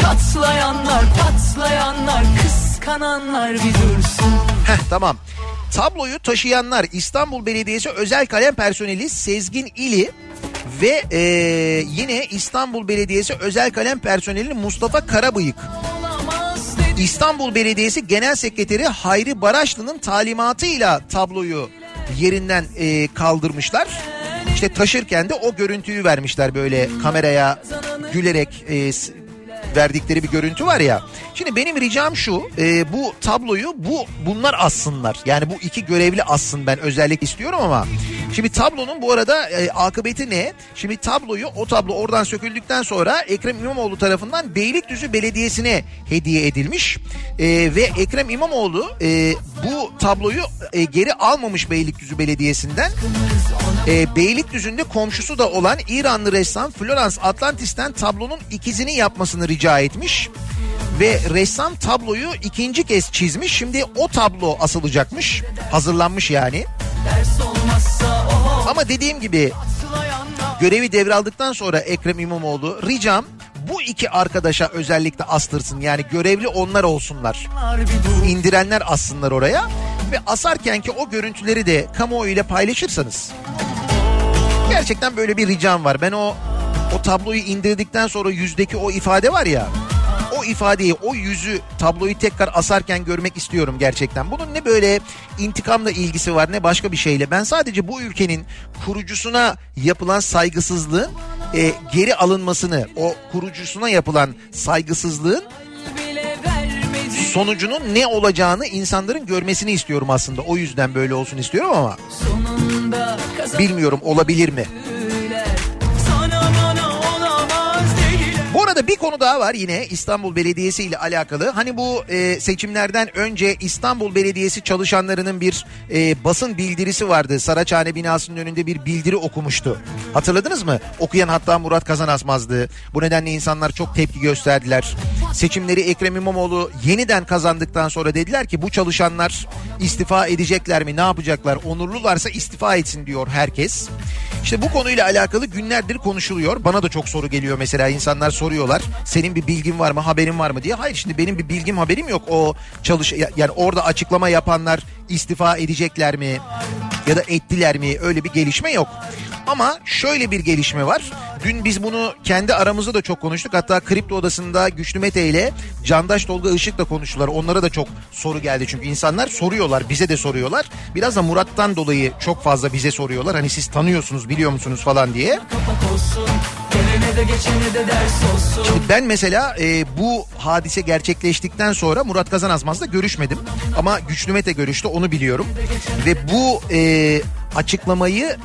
Çatlayanlar patlayanlar kıskananlar bir dursun Heh tamam. Tabloyu taşıyanlar İstanbul Belediyesi özel kalem personeli Sezgin İli ve e, yine İstanbul Belediyesi özel kalem personeli Mustafa Karabıyık. İstanbul Belediyesi Genel Sekreteri Hayri Baraşlı'nın talimatıyla tabloyu yerinden e, kaldırmışlar. İşte taşırken de o görüntüyü vermişler böyle kameraya gülerek e, verdikleri bir görüntü var ya. Şimdi benim ricam şu e, bu tabloyu bu bunlar assınlar. Yani bu iki görevli assın ben özellikle istiyorum ama. Şimdi tablonun bu arada e, akıbeti ne? Şimdi tabloyu o tablo oradan söküldükten sonra Ekrem İmamoğlu tarafından Beylikdüzü Belediyesi'ne hediye edilmiş. E, ve Ekrem İmamoğlu e, bu tabloyu e, geri almamış Beylikdüzü Belediyesi'nden. E, Beylikdüzü'nde komşusu da olan İranlı ressam Florence Atlantis'ten tablonun ikizini yapmasını rica etmiş. Ve ressam tabloyu ikinci kez çizmiş. Şimdi o tablo asılacakmış. Hazırlanmış yani. ders olmazsa o Ama dediğim gibi görevi devraldıktan sonra Ekrem İmamoğlu ricam bu iki arkadaşa özellikle astırsın. Yani görevli onlar olsunlar. indirenler assınlar oraya ve asarken ki o görüntüleri de kamuoyuyla paylaşırsanız. Gerçekten böyle bir ricam var. Ben o o tabloyu indirdikten sonra yüzdeki o ifade var ya. İfadeyi, o yüzü, tabloyu tekrar asarken görmek istiyorum gerçekten. Bunun ne böyle intikamla ilgisi var ne başka bir şeyle. Ben sadece bu ülkenin kurucusuna yapılan saygısızlığın e, geri alınmasını, o kurucusuna yapılan saygısızlığın sonucunun ne olacağını insanların görmesini istiyorum aslında. O yüzden böyle olsun istiyorum ama bilmiyorum olabilir mi? Dediler Bu arada bir konu daha var yine İstanbul Belediyesi ile alakalı. Hani bu e, seçimlerden önce İstanbul Belediyesi çalışanlarının bir e, basın bildirisi vardı. Saraçhane binasının önünde bir bildiri okumuştu. Hatırladınız mı? Okuyan hatta Murat Kazanasmaz'dı. Bu nedenle insanlar çok tepki gösterdiler. Seçimleri Ekrem İmamoğlu yeniden kazandıktan sonra dediler ki bu çalışanlar istifa edecekler mi? Ne yapacaklar? Onurlularsa istifa etsin diyor herkes. İşte bu konuyla alakalı günlerdir konuşuluyor. Bana da çok soru geliyor mesela insanlar soruyorlar. Senin bir bilgin var mı haberin var mı diye. Hayır şimdi benim bir bilgim haberim yok. O çalış ya- yani orada açıklama yapanlar istifa edecekler mi? Ya da ettiler mi? Öyle bir gelişme yok. Ama şöyle bir gelişme var. Dün biz bunu kendi aramızda da çok konuştuk. Hatta Kripto Odası'nda Güçlü Mete ile Candaş Tolga Işık'la konuştular. Onlara da çok soru geldi çünkü insanlar soruyorlar. Bize de soruyorlar. Biraz da Murat'tan dolayı çok fazla bize soruyorlar. Hani siz tanıyorsunuz biliyor musunuz falan diye. Şimdi ben mesela e, bu hadise gerçekleştikten sonra Murat Kazanazmaz'la görüşmedim. Ama Güçlü Mete görüştü onu biliyorum. Ve bu e, açıklamayı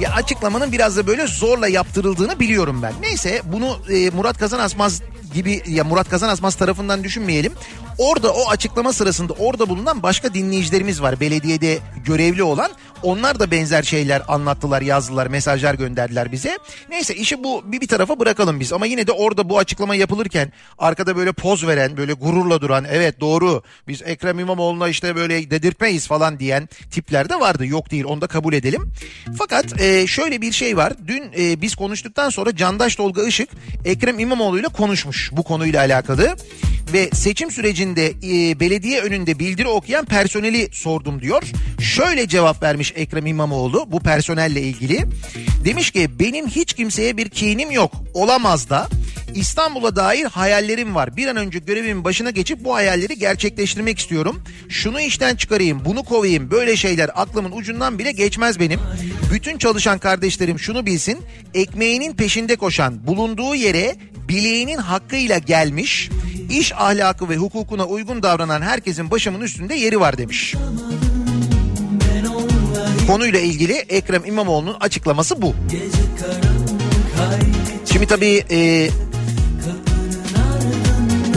ya açıklamanın biraz da böyle zorla yaptırıldığını biliyorum ben. Neyse bunu e, Murat Kazanazmaz gibi ya Murat Kazanazmaz tarafından düşünmeyelim. Orada o açıklama sırasında orada bulunan başka dinleyicilerimiz var. Belediyede görevli olan. Onlar da benzer şeyler anlattılar, yazdılar, mesajlar gönderdiler bize. Neyse işi bu bir, bir tarafa bırakalım biz ama yine de orada bu açıklama yapılırken arkada böyle poz veren, böyle gururla duran, evet doğru biz Ekrem İmamoğlu'na işte böyle dedirtmeyiz falan diyen tipler de vardı. Yok değil onu da kabul edelim. Fakat e, şöyle bir şey var. Dün e, biz konuştuktan sonra Candaş Tolga Işık Ekrem İmamoğlu ile konuşmuş bu konuyla alakalı. Ve seçim sürecinde e, belediye önünde bildiri okuyan personeli sordum diyor. Şöyle cevap vermiş Ekrem İmamoğlu bu personelle ilgili. Demiş ki benim hiç kimseye bir kinim yok. Olamaz da. İstanbul'a dair hayallerim var. Bir an önce görevimin başına geçip bu hayalleri gerçekleştirmek istiyorum. Şunu işten çıkarayım, bunu kovayım. Böyle şeyler aklımın ucundan bile geçmez benim. Bütün çalışan kardeşlerim şunu bilsin. Ekmeğinin peşinde koşan, bulunduğu yere bileğinin hakkıyla gelmiş, iş ahlakı ve hukukuna uygun davranan herkesin başımın üstünde yeri var demiş. Konuyla ilgili Ekrem İmamoğlu'nun açıklaması bu. Şimdi tabii e,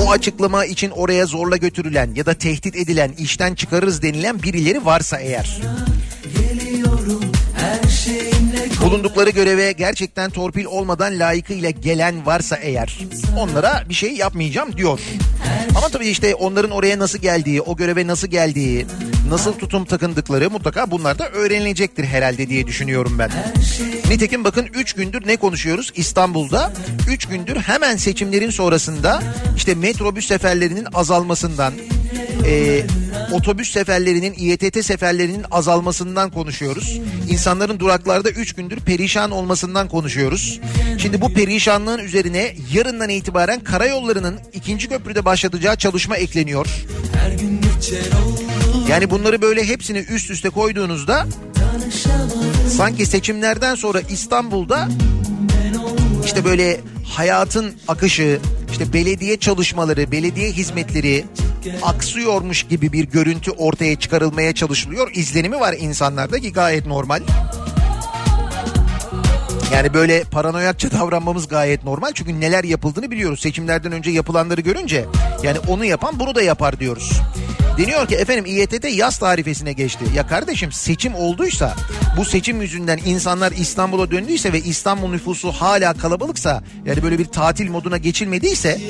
o açıklama için oraya zorla götürülen ya da tehdit edilen işten çıkarırız denilen birileri varsa eğer. Bulundukları göreve gerçekten torpil olmadan layıkıyla gelen varsa eğer onlara bir şey yapmayacağım diyor. Ama tabii işte onların oraya nasıl geldiği, o göreve nasıl geldiği, nasıl tutum takındıkları mutlaka bunlar da öğrenilecektir herhalde diye düşünüyorum ben. Nitekim bakın 3 gündür ne konuşuyoruz İstanbul'da? 3 gündür hemen seçimlerin sonrasında işte metrobüs seferlerinin azalmasından, e, otobüs seferlerinin, İETT seferlerinin azalmasından konuşuyoruz. İnsanların duraklarda 3 gündür perişan olmasından konuşuyoruz. Şimdi bu perişanlığın üzerine yarından itibaren karayollarının ikinci köprüde başlatacağı çalışma ekleniyor. Yani bunları böyle hepsini üst üste koyduğunuzda sanki seçimlerden sonra İstanbul'da işte böyle hayatın akışı, işte belediye çalışmaları, belediye hizmetleri aksıyormuş gibi bir görüntü ortaya çıkarılmaya çalışılıyor. İzlenimi var insanlarda ki gayet normal. Yani böyle paranoyakça davranmamız gayet normal. Çünkü neler yapıldığını biliyoruz. Seçimlerden önce yapılanları görünce yani onu yapan bunu da yapar diyoruz. Deniyor ki efendim İETT yaz tarifesine geçti. Ya kardeşim seçim olduysa bu seçim yüzünden insanlar İstanbul'a döndüyse ve İstanbul nüfusu hala kalabalıksa yani böyle bir tatil moduna geçilmediyse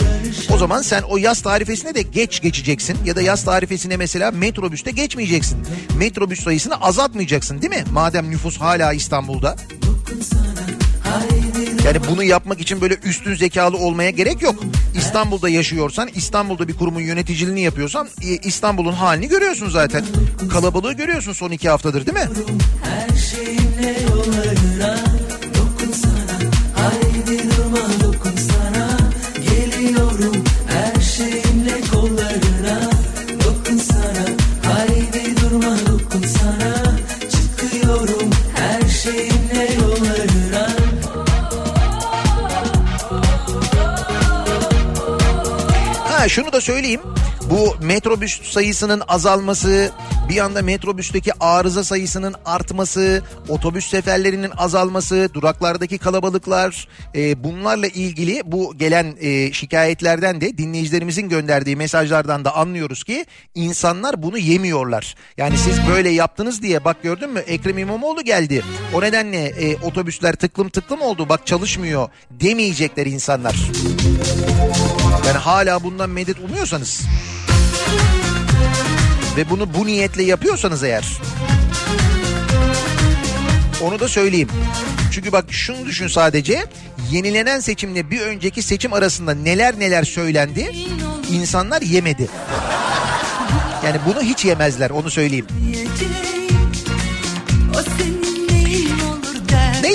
o zaman sen o yaz tarifesine de geç geçeceksin. Ya da yaz tarifesine mesela metrobüste geçmeyeceksin. Metrobüs sayısını azaltmayacaksın değil mi? Madem nüfus hala İstanbul'da. Yani bunu yapmak için böyle üstün zekalı olmaya gerek yok. İstanbul'da yaşıyorsan, İstanbul'da bir kurumun yöneticiliğini yapıyorsan e, İstanbul'un halini görüyorsun zaten. Kalabalığı görüyorsun son iki haftadır değil mi? Şunu da söyleyeyim. Bu metrobüs sayısının azalması, bir anda metrobüsteki arıza sayısının artması, otobüs seferlerinin azalması, duraklardaki kalabalıklar e, bunlarla ilgili bu gelen e, şikayetlerden de dinleyicilerimizin gönderdiği mesajlardan da anlıyoruz ki insanlar bunu yemiyorlar. Yani siz böyle yaptınız diye bak gördün mü Ekrem İmamoğlu geldi. O nedenle e, otobüsler tıklım tıklım oldu bak çalışmıyor demeyecekler insanlar. Yani hala bundan medet umuyorsanız ve bunu bu niyetle yapıyorsanız eğer onu da söyleyeyim. Çünkü bak şunu düşün sadece yenilenen seçimle bir önceki seçim arasında neler neler söylendi insanlar yemedi. Yani bunu hiç yemezler onu söyleyeyim.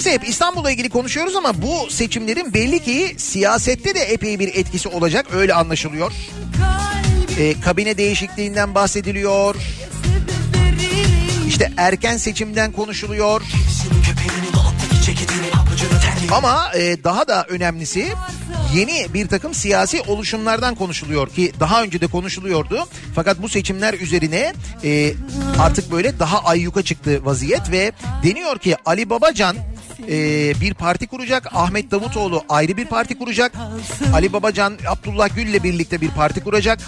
Neyse hep İstanbul'la ilgili konuşuyoruz ama bu seçimlerin belli ki siyasette de epey bir etkisi olacak öyle anlaşılıyor. Ee, kabine değişikliğinden bahsediliyor. İşte erken seçimden konuşuluyor. Ama e, daha da önemlisi yeni bir takım siyasi oluşumlardan konuşuluyor ki daha önce de konuşuluyordu. Fakat bu seçimler üzerine e, artık böyle daha ayyuka çıktı vaziyet ve deniyor ki Ali Babacan e, bir parti kuracak. Ahmet Davutoğlu ayrı bir parti kuracak. Ali Babacan Abdullah Gül'le birlikte bir parti kuracak.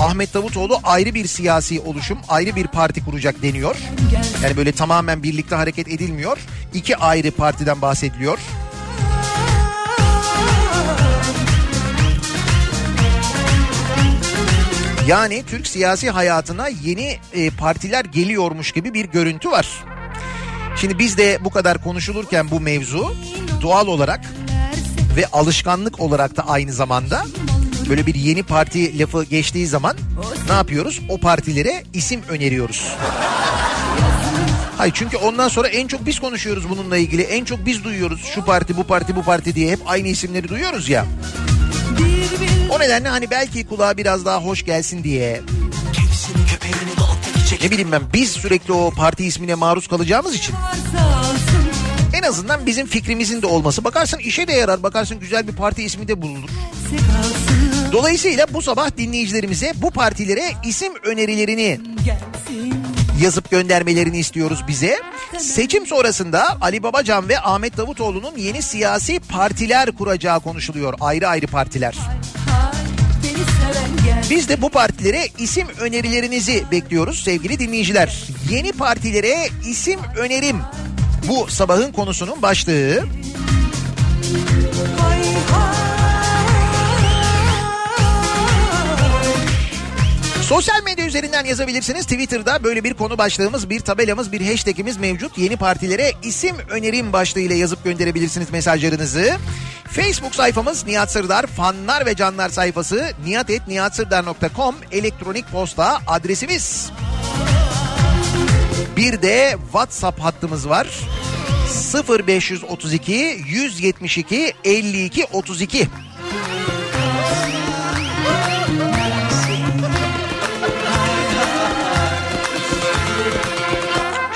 Ahmet Davutoğlu ayrı bir siyasi oluşum, ayrı bir parti kuracak deniyor. Yani böyle tamamen birlikte hareket edilmiyor. İki ayrı partiden bahsediliyor. Yani Türk siyasi hayatına yeni e, partiler geliyormuş gibi bir görüntü var. Şimdi biz de bu kadar konuşulurken bu mevzu doğal olarak ve alışkanlık olarak da aynı zamanda böyle bir yeni parti lafı geçtiği zaman ne yapıyoruz? O partilere isim öneriyoruz. Hayır çünkü ondan sonra en çok biz konuşuyoruz bununla ilgili. En çok biz duyuyoruz şu parti bu parti bu parti diye hep aynı isimleri duyuyoruz ya. O nedenle hani belki kulağa biraz daha hoş gelsin diye. Ne bileyim ben biz sürekli o parti ismine maruz kalacağımız için. En azından bizim fikrimizin de olması. Bakarsın işe de yarar. Bakarsın güzel bir parti ismi de bulunur. Dolayısıyla bu sabah dinleyicilerimize bu partilere isim önerilerini yazıp göndermelerini istiyoruz bize. Seçim sonrasında Ali Babacan ve Ahmet Davutoğlu'nun yeni siyasi partiler kuracağı konuşuluyor. Ayrı ayrı partiler. Biz de bu partilere isim önerilerinizi bekliyoruz sevgili dinleyiciler. Yeni partilere isim önerim. Bu sabahın konusunun başlığı. Sosyal medya üzerinden yazabilirsiniz. Twitter'da böyle bir konu başlığımız, bir tabelamız, bir hashtagimiz mevcut. Yeni partilere isim önerim başlığıyla yazıp gönderebilirsiniz mesajlarınızı. Facebook sayfamız Nihat Sırdar fanlar ve canlar sayfası nihatetnihatsırdar.com elektronik posta adresimiz. Bir de WhatsApp hattımız var. 0532 172 52 32.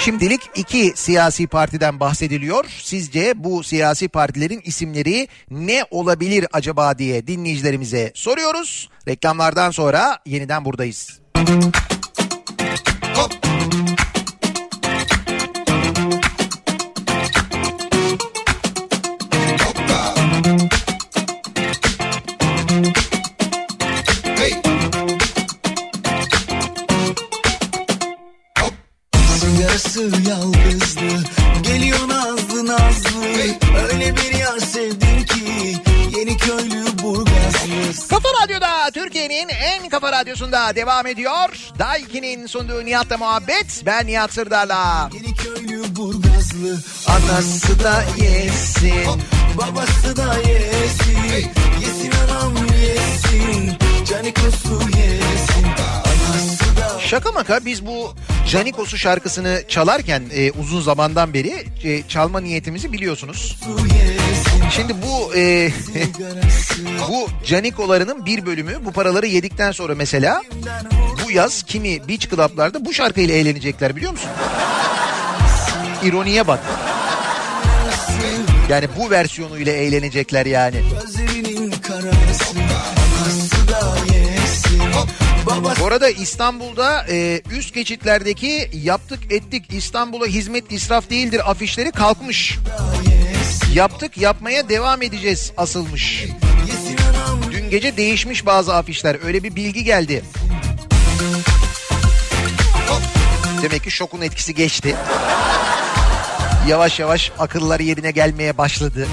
Şimdilik iki siyasi partiden bahsediliyor. Sizce bu siyasi partilerin isimleri ne olabilir acaba diye dinleyicilerimize soruyoruz. Reklamlardan sonra yeniden buradayız. Yarısı yalnızlı Geliyor nazlı nazlı Öyle bir yar sevdim ki Yeni köylü burgazlı Kafa Radyo'da Türkiye'nin en kafa radyosunda devam ediyor. Daiki'nin sunduğu Nihat'la muhabbet. Ben Nihat Sırdar'la. Yeni köylü burgazlı Anası da yesin. Babası da yesin Yesin anam yesin Canikosu yesin Şaka maka biz bu Canikos'u şarkısını çalarken e, uzun zamandan beri e, çalma niyetimizi biliyorsunuz. Şimdi bu e, bu Canikolarının bir bölümü bu paraları yedikten sonra mesela bu yaz kimi beach club'larda bu şarkıyla eğlenecekler biliyor musun? İroniye bak. Yani bu versiyonuyla eğlenecekler yani. Gözlerinin arada İstanbul'da e, üst geçitlerdeki yaptık ettik İstanbul'a hizmet israf değildir afişleri kalkmış. Yaptık yapmaya devam edeceğiz asılmış. Dün gece değişmiş bazı afişler öyle bir bilgi geldi. Demek ki şokun etkisi geçti. Yavaş yavaş akılları yerine gelmeye başladı.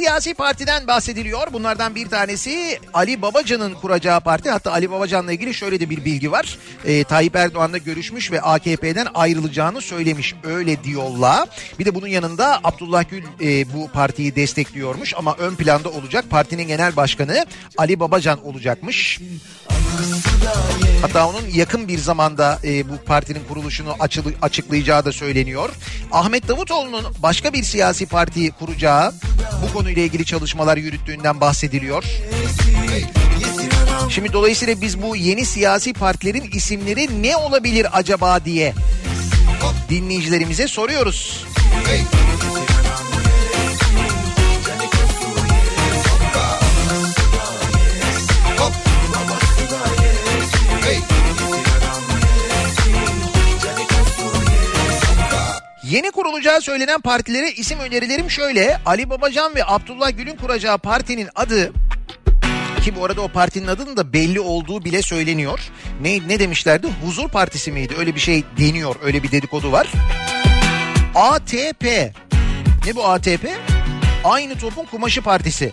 Siyasi partiden bahsediliyor. Bunlardan bir tanesi Ali Babacan'ın kuracağı parti. Hatta Ali Babacan'la ilgili şöyle de bir bilgi var. Ee, Tayyip Erdoğan'la görüşmüş ve AKP'den ayrılacağını söylemiş. Öyle diyorlar. Bir de bunun yanında Abdullah Gül e, bu partiyi destekliyormuş. Ama ön planda olacak partinin genel başkanı Ali Babacan olacakmış. Hatta onun yakın bir zamanda e, bu partinin kuruluşunu açılı- açıklayacağı da söyleniyor. Ahmet Davutoğlu'nun başka bir siyasi parti kuracağı bu konuyla ilgili çalışmalar yürüttüğünden bahsediliyor. Şimdi dolayısıyla biz bu yeni siyasi partilerin isimleri ne olabilir acaba diye dinleyicilerimize soruyoruz. Yeni kurulacağı söylenen partilere isim önerilerim şöyle. Ali Babacan ve Abdullah Gül'ün kuracağı partinin adı ki bu arada o partinin adının da belli olduğu bile söyleniyor. Ne, ne demişlerdi? Huzur Partisi miydi? Öyle bir şey deniyor. Öyle bir dedikodu var. ATP. Ne bu ATP? Aynı topun kumaşı partisi.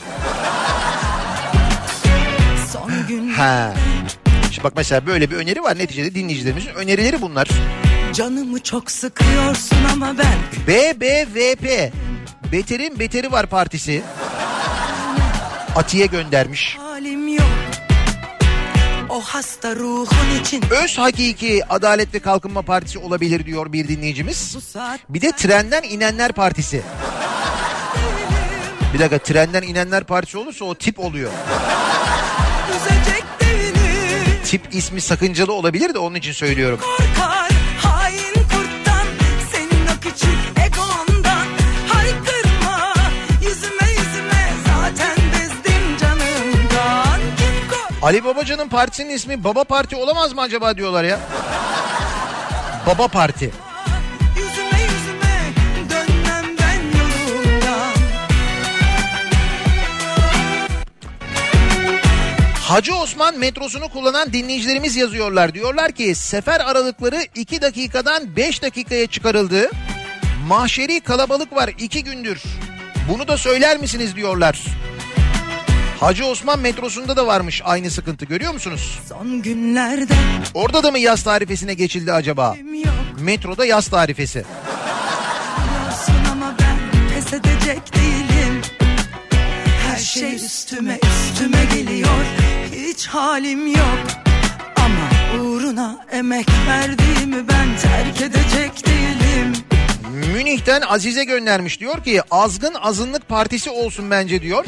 Son gün Ha. İşte bak mesela böyle bir öneri var. Neticede dinleyicilerimizin önerileri bunlar. Canımı çok sıkıyorsun ama ben BBVP. Beterin Beteri var partisi. Atiye göndermiş. halim yok. O hasta ruhun için Öz Hakiki Adalet ve Kalkınma Partisi olabilir diyor bir dinleyicimiz. Bir de Trenden İnenler Partisi. Bir dakika Trenden İnenler Partisi olursa o tip oluyor. Tip ismi sakıncalı olabilir de onun için söylüyorum. Korkar Ali Babacan'ın partisinin ismi Baba Parti olamaz mı acaba diyorlar ya. Baba Parti. Hacı Osman metrosunu kullanan dinleyicilerimiz yazıyorlar. Diyorlar ki sefer aralıkları 2 dakikadan 5 dakikaya çıkarıldı. Mahşeri kalabalık var 2 gündür. Bunu da söyler misiniz diyorlar. Hacı Osman metrosunda da varmış aynı sıkıntı görüyor musunuz? son günlerde Orada da mı yaz tarifesine geçildi acaba? yok Metroda yaz tarifesi. Ama ben pes edecek değilim Her şey üstüme üstüme geliyor Hiç halim yok Ama uğruna emek verdiğimi ben terk edecek değilim Münih'ten Azize göndermiş diyor ki azgın azınlık partisi olsun bence diyor.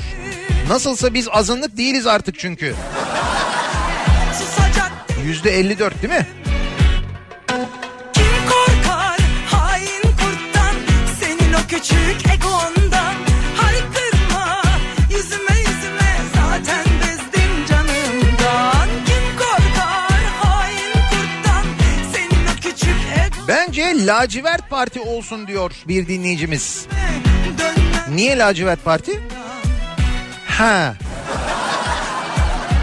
Nasılsa biz azınlık değiliz artık çünkü. Yüzde 54 değil mi? kim korkar hain kurttan Senin o küçük egondan Haykırma yüzüme yüzüme zaten bezdim canımdan Kim korkar hain kurttan Senin o küçük egondan Bence lacivert parti olsun diyor bir dinleyicimiz. Niye lacivert parti? Ha.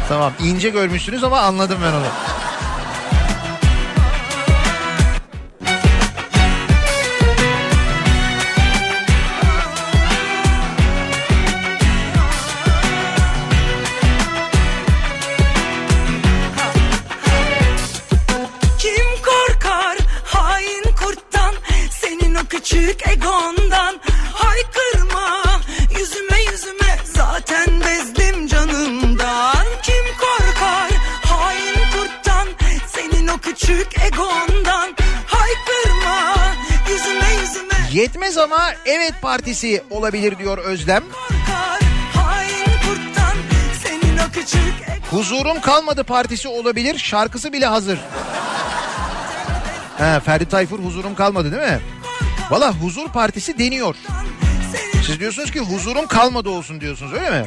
Tamam ince görmüşsünüz ama anladım ben onu. Yetmez ama evet partisi olabilir diyor Özlem. Huzurum kalmadı partisi olabilir şarkısı bile hazır. Ha, Ferdi Tayfur huzurum kalmadı değil mi? Valla huzur partisi deniyor. Siz diyorsunuz ki huzurum kalmadı olsun diyorsunuz öyle mi?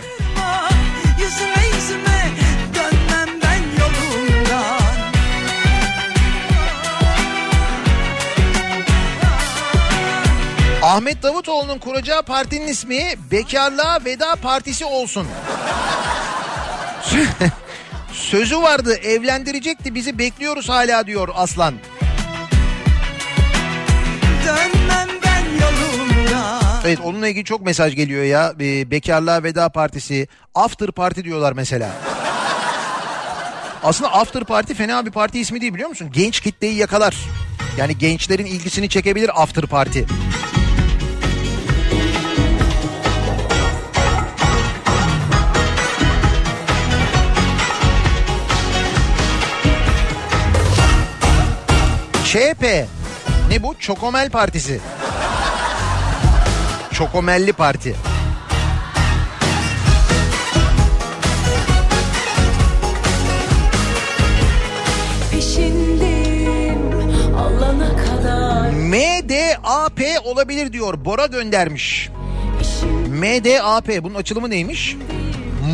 Ahmet Davutoğlu'nun kuracağı partinin ismi Bekarlığa Veda Partisi olsun. Sözü vardı evlendirecekti bizi bekliyoruz hala diyor Aslan. Dönmem ben yolumdan Evet onunla ilgili çok mesaj geliyor ya. Ee, Bekarlığa Veda Partisi, After Party diyorlar mesela. Aslında After Party fena bir parti ismi değil biliyor musun? Genç kitleyi yakalar. Yani gençlerin ilgisini çekebilir After Party. ÇP. Ne bu? Çokomel Partisi. Çokomelli Parti. MDAP olabilir diyor. Bora göndermiş. MDAP bunun açılımı neymiş?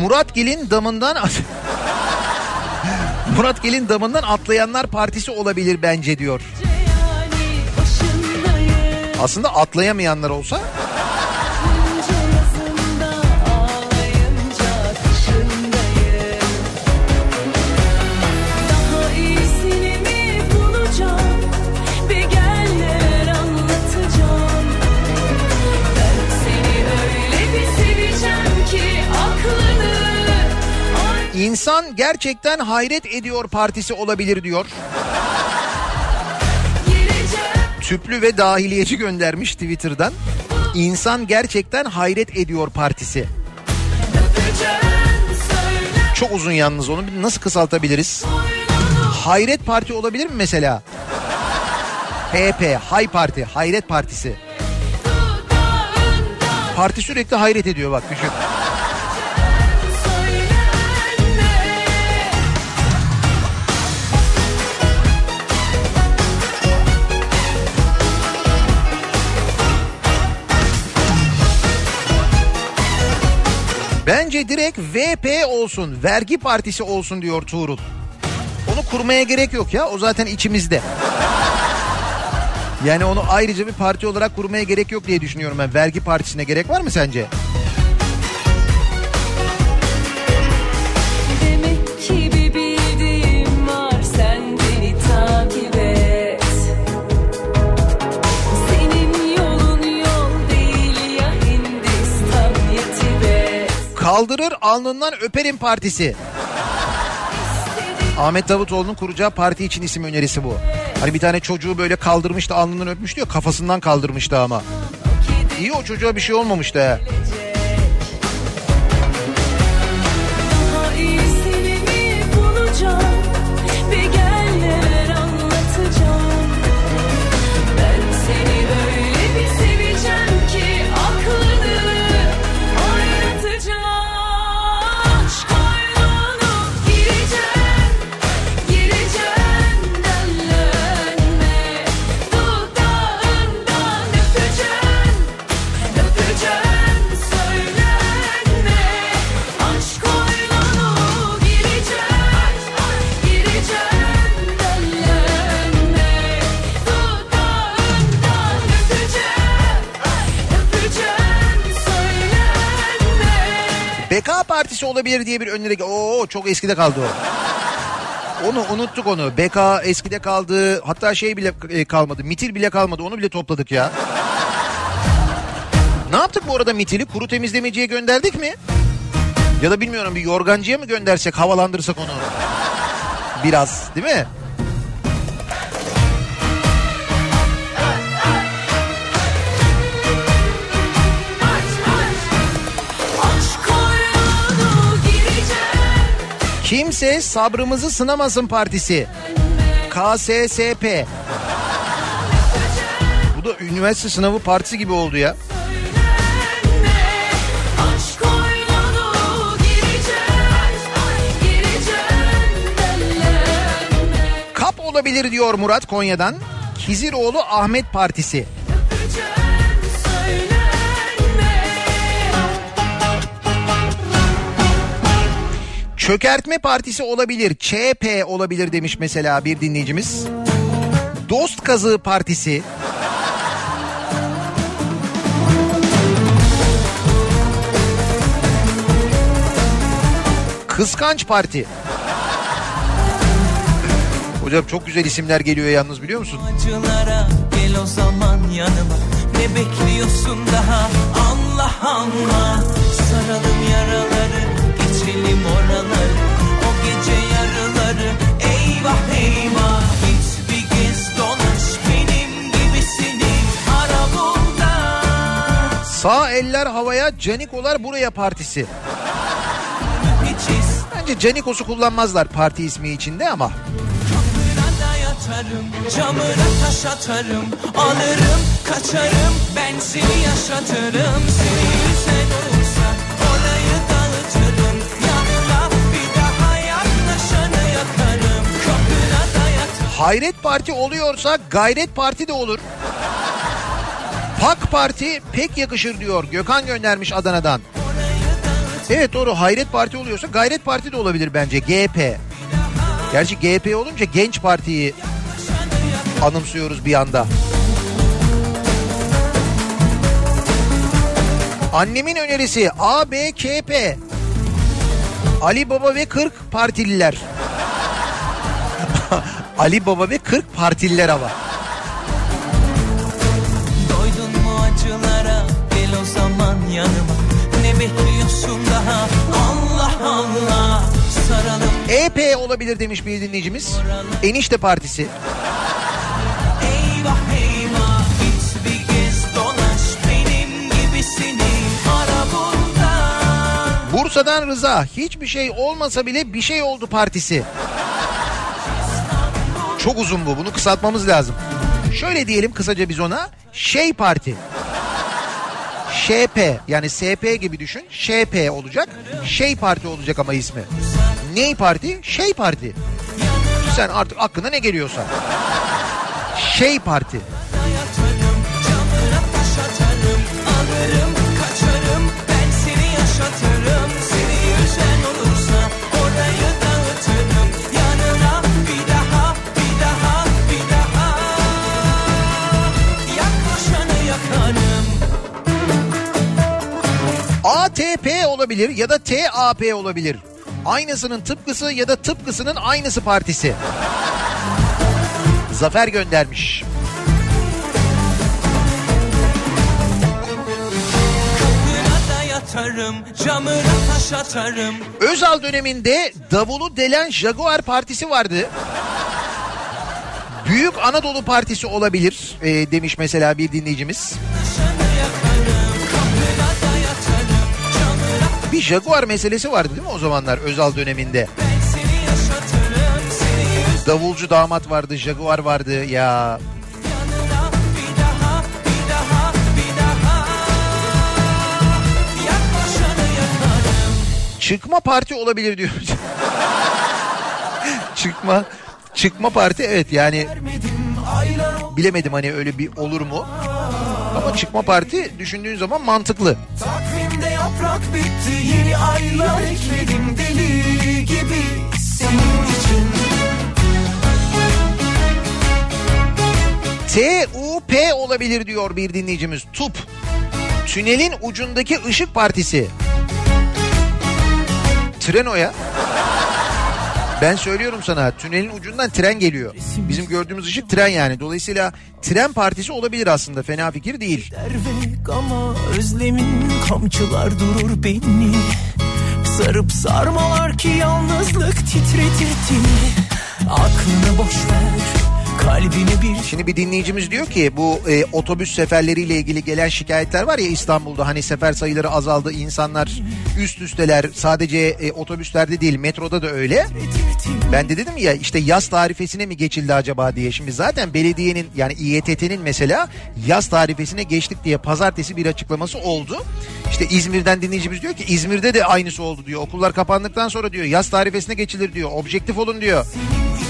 Muratgil'in damından Muratgil'in damından atlayanlar partisi olabilir bence diyor. Aslında atlayamayanlar olsa insan gerçekten hayret ediyor partisi olabilir diyor. Tüplü ve dahiliyeci göndermiş Twitter'dan. İnsan gerçekten hayret ediyor partisi. Çok uzun yalnız onu nasıl kısaltabiliriz? Hayret Parti olabilir mi mesela? HP, Hay Parti, Hayret Partisi. Parti sürekli hayret ediyor bak düşün. Bence direkt VP olsun, vergi partisi olsun diyor Tuğrul. Onu kurmaya gerek yok ya, o zaten içimizde. Yani onu ayrıca bir parti olarak kurmaya gerek yok diye düşünüyorum ben. Vergi partisine gerek var mı sence? Kaldırır alnından öperim partisi. Ahmet Davutoğlu'nun kuracağı parti için isim önerisi bu. Hani bir tane çocuğu böyle kaldırmıştı alnından öpmüştü ya kafasından kaldırmıştı ama. İyi o çocuğa bir şey olmamıştı ha. Partisi olabilir diye bir öneri. Oo çok eskide kaldı o. Onu unuttuk onu. BK eskide kaldı. Hatta şey bile e, kalmadı. Mitil bile kalmadı. Onu bile topladık ya. Ne yaptık bu arada Mitil'i? Kuru temizlemeciye gönderdik mi? Ya da bilmiyorum bir yorgancıya mı göndersek havalandırsak onu? Biraz değil mi? Kimse sabrımızı sınamasın partisi. KSSP. Bu da üniversite sınavı partisi gibi oldu ya. Kap olabilir diyor Murat Konya'dan. Kiziroğlu Ahmet Partisi. Çökertme Partisi olabilir. ÇP olabilir demiş mesela bir dinleyicimiz. Dost Kazığı Partisi. Kıskanç Parti. Hocam çok güzel isimler geliyor yalnız biliyor musun? Acılara gel o zaman yanıma Ne bekliyorsun daha anla anla Saralım yaraları geçelim oraları Sağ eller havaya, Canikolar buraya partisi. Bence Canikos'u kullanmazlar parti ismi içinde ama. Yatarım, camına taş atarım. Alırım, kaçarım, ben seni yaşatırım. Seni olursa Hayret Parti oluyorsa Gayret Parti de olur. PAK Parti pek yakışır diyor. Gökhan göndermiş Adana'dan. Evet doğru Hayret Parti oluyorsa Gayret Parti de olabilir bence. GP. Gerçi GP olunca Genç Parti'yi anımsıyoruz bir anda. Annemin önerisi ABKP. Ali Baba ve 40 partililer. Ali Baba ve 40 partililer ama. Doydun mu acılara gel o zaman yanıma Ne bekliyorsun daha Allah Allah Saralım EP olabilir demiş bir dinleyicimiz. Enişte Partisi. eyvah eyvah Git bir gez dolaş benim gibisini ara burada Bursa'dan Rıza. Hiçbir şey olmasa bile bir şey oldu partisi. Çok uzun bu. Bunu kısaltmamız lazım. Şöyle diyelim kısaca biz ona. Şey Parti. ŞP yani SP gibi düşün. ŞP olacak. Şey Parti olacak ama ismi. Ney Parti? Şey Parti. Sen artık aklına ne geliyorsa. Şey Parti. ATP olabilir ya da TAP olabilir. Aynısının tıpkısı ya da tıpkısının aynısı partisi. Zafer göndermiş. Yatarım camına taş atarım Özal döneminde davulu delen Jaguar Partisi vardı. Büyük Anadolu Partisi olabilir e, demiş mesela bir dinleyicimiz. Yakarım Bir Jaguar meselesi vardı değil mi o zamanlar Özal döneminde? Davulcu damat vardı, Jaguar vardı ya. Çıkma parti olabilir diyor. çıkma çıkma parti evet yani bilemedim hani öyle bir olur mu? Ama çıkma parti düşündüğün zaman mantıklı. Takvimde yaprak bitti yeni aylar ekledim deli gibi senin için TUP olabilir diyor bir dinleyicimiz. TUP. Tünelin ucundaki ışık partisi. Trenoya. Ben söylüyorum sana tünelin ucundan tren geliyor. Bizim gördüğümüz ışık tren yani. Dolayısıyla tren partisi olabilir aslında. Fena fikir değil. Dervek ama özlemin kamçılar durur beni Sarıp sarmalar ki yalnızlık titretirdi Aklını boş ver kalbini bir Şimdi bir dinleyicimiz diyor ki bu e, otobüs seferleriyle ilgili gelen şikayetler var ya İstanbul'da hani sefer sayıları azaldı insanlar üst üsteler sadece e, otobüslerde değil metroda da öyle. Ben de dedim ya işte yaz tarifesine mi geçildi acaba diye. Şimdi zaten belediyenin yani İETT'nin mesela yaz tarifesine geçtik diye pazartesi bir açıklaması oldu. İşte İzmir'den dinleyicimiz diyor ki İzmir'de de aynısı oldu diyor. Okullar kapandıktan sonra diyor yaz tarifesine geçilir diyor. Objektif olun diyor.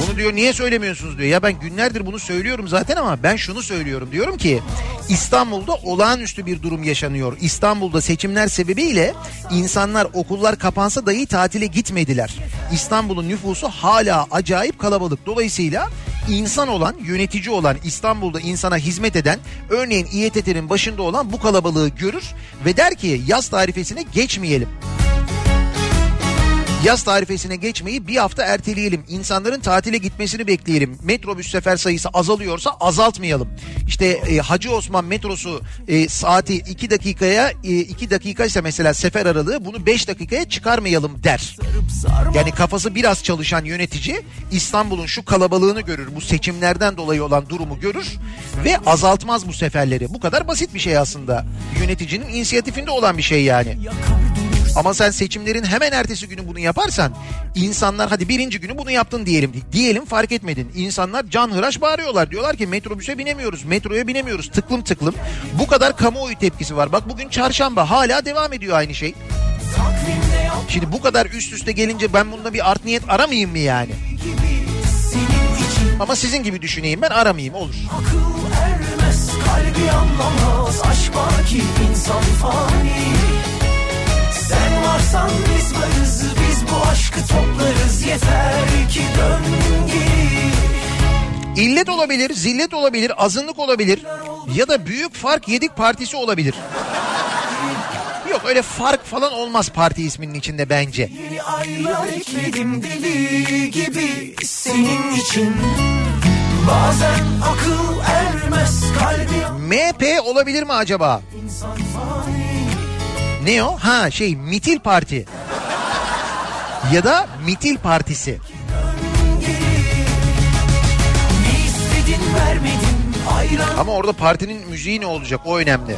Bunu diyor niye söylemiyorsunuz diyor. Ya ben günlerdir bunu söylüyorum zaten ama ben şunu söylüyorum. Diyorum ki İstanbul'da olağanüstü bir durum yaşanıyor. İstanbul'da seçimler sebebiyle insanlar okullar kapansa dahi tatile gitmediler. İstanbul'un nüfusu hala acayip kalabalık. Dolayısıyla insan olan, yönetici olan, İstanbul'da insana hizmet eden, örneğin İETT'nin başında olan bu kalabalığı görür ve der ki yaz tarifesine geçmeyelim. Yaz tarifesine geçmeyi bir hafta erteleyelim. İnsanların tatile gitmesini bekleyelim. Metrobüs sefer sayısı azalıyorsa azaltmayalım. İşte e, Hacı Osman metrosu e, saati 2 dakikaya 2 dakika ise mesela sefer aralığı bunu 5 dakikaya çıkarmayalım der. Yani kafası biraz çalışan yönetici İstanbul'un şu kalabalığını görür. Bu seçimlerden dolayı olan durumu görür ve azaltmaz bu seferleri. Bu kadar basit bir şey aslında. Yöneticinin inisiyatifinde olan bir şey yani. Ama sen seçimlerin hemen ertesi günü bunu yaparsan insanlar hadi birinci günü bunu yaptın diyelim. Diyelim fark etmedin. İnsanlar can hıraş bağırıyorlar. Diyorlar ki metrobüse binemiyoruz, metroya binemiyoruz. Tıklım tıklım. Bu kadar kamuoyu tepkisi var. Bak bugün çarşamba hala devam ediyor aynı şey. Şimdi bu kadar üst üste gelince ben bunda bir art niyet aramayayım mı yani? Ama sizin gibi düşüneyim ben aramayayım olur. Akıl ermez kalbi anlamaz Aşk var ki insan fani geri İllet olabilir, zillet olabilir, azınlık olabilir ya da büyük fark yedik partisi olabilir. Yok öyle fark falan olmaz parti isminin içinde bence. Yeni aylar ekledim deli gibi senin için Bazen akıl ermez kalbim MHP olabilir mi acaba? Ne o? Ha şey Mitil Parti. Ya da Mitil Partisi. Ama orada partinin müziği ne olacak o önemli.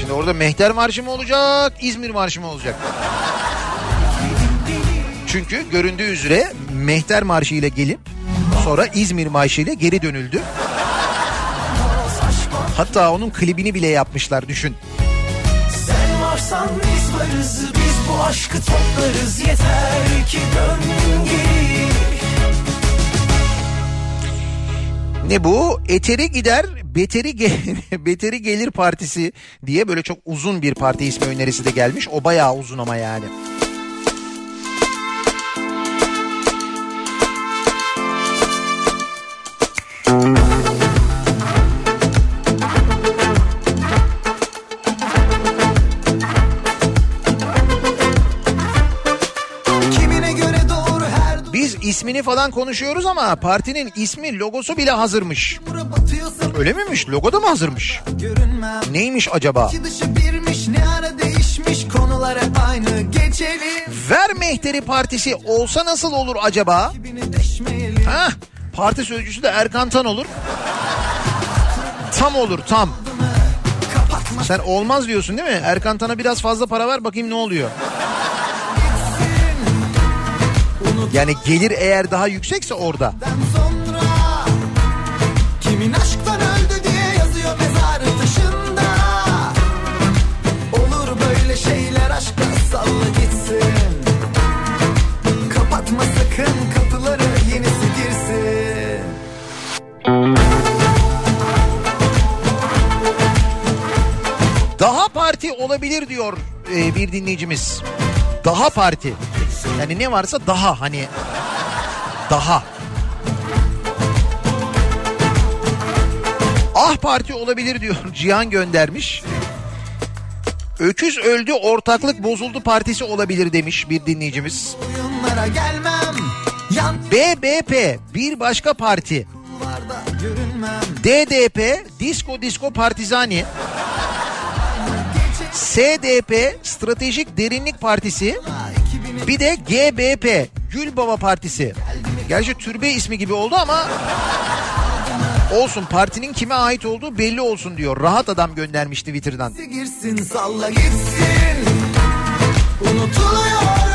Şimdi orada Mehter Marşı mı olacak, İzmir Marşı mı olacak? Çünkü göründüğü üzere Mehter Marşı ile gelip sonra İzmir Marşı ile geri dönüldü. Hatta onun klibini bile yapmışlar düşün. Sen varsan biz varız biz bu aşkı toplarız yeter ki dön geri Ne bu? Eteri gider, beteri, ge- beteri gelir partisi diye böyle çok uzun bir parti ismi önerisi de gelmiş. O bayağı uzun ama yani. Kimine ismini falan konuşuyoruz ama partinin ismi logosu bile hazırmış. Öyle miymiş? Logo da mı hazırmış? Neymiş acaba? Ver Mehteri Partisi olsa nasıl olur acaba? Hah, parti sözcüsü de Erkan Tan olur. Tam olur tam. Sen olmaz diyorsun değil mi? Erkan Tan'a biraz fazla para ver bakayım ne oluyor. Yani gelir eğer daha yüksekse orada. sonra Kimin aşktan öldü diye yazıyor mezarı taşında Olur böyle şeyler aşkta salla gitsin Kapatma sakın kapıları yenisi girsin Daha parti olabilir diyor e, bir dinleyicimiz. Daha parti. Yani ne varsa daha hani daha. Ah parti olabilir diyor Cihan göndermiş. Öküz öldü ortaklık bozuldu partisi olabilir demiş bir dinleyicimiz. BBP bir başka parti. DDP Disko Disko Partizani. SDP Stratejik Derinlik Partisi. Bir de GBP Gülbaba Partisi. Gerçi türbe ismi gibi oldu ama olsun partinin kime ait olduğu belli olsun diyor. Rahat adam göndermiş Twitter'dan. girsin salla gitsin Unutuluyor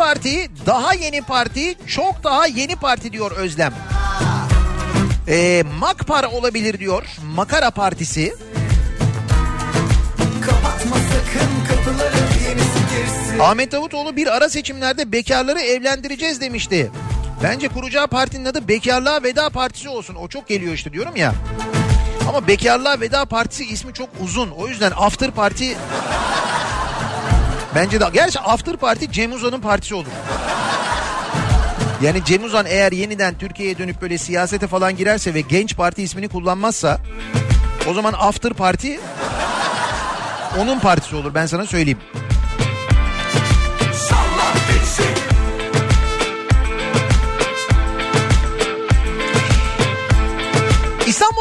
parti, daha yeni parti, çok daha yeni parti diyor Özlem. Ee, Makpar olabilir diyor. Makara Partisi. Kapatma sakın kapıları yenisi girsin Ahmet Davutoğlu bir ara seçimlerde bekarları evlendireceğiz demişti. Bence kuracağı partinin adı Bekarlığa Veda Partisi olsun. O çok geliyor işte diyorum ya. Ama Bekarlığa Veda Partisi ismi çok uzun. O yüzden After Parti... Bence de... Gerçi After Parti Cem Uzan'ın partisi olur. Yani Cem Uzan eğer yeniden Türkiye'ye dönüp böyle siyasete falan girerse ve Genç Parti ismini kullanmazsa... O zaman After Parti... Onun partisi olur ben sana söyleyeyim.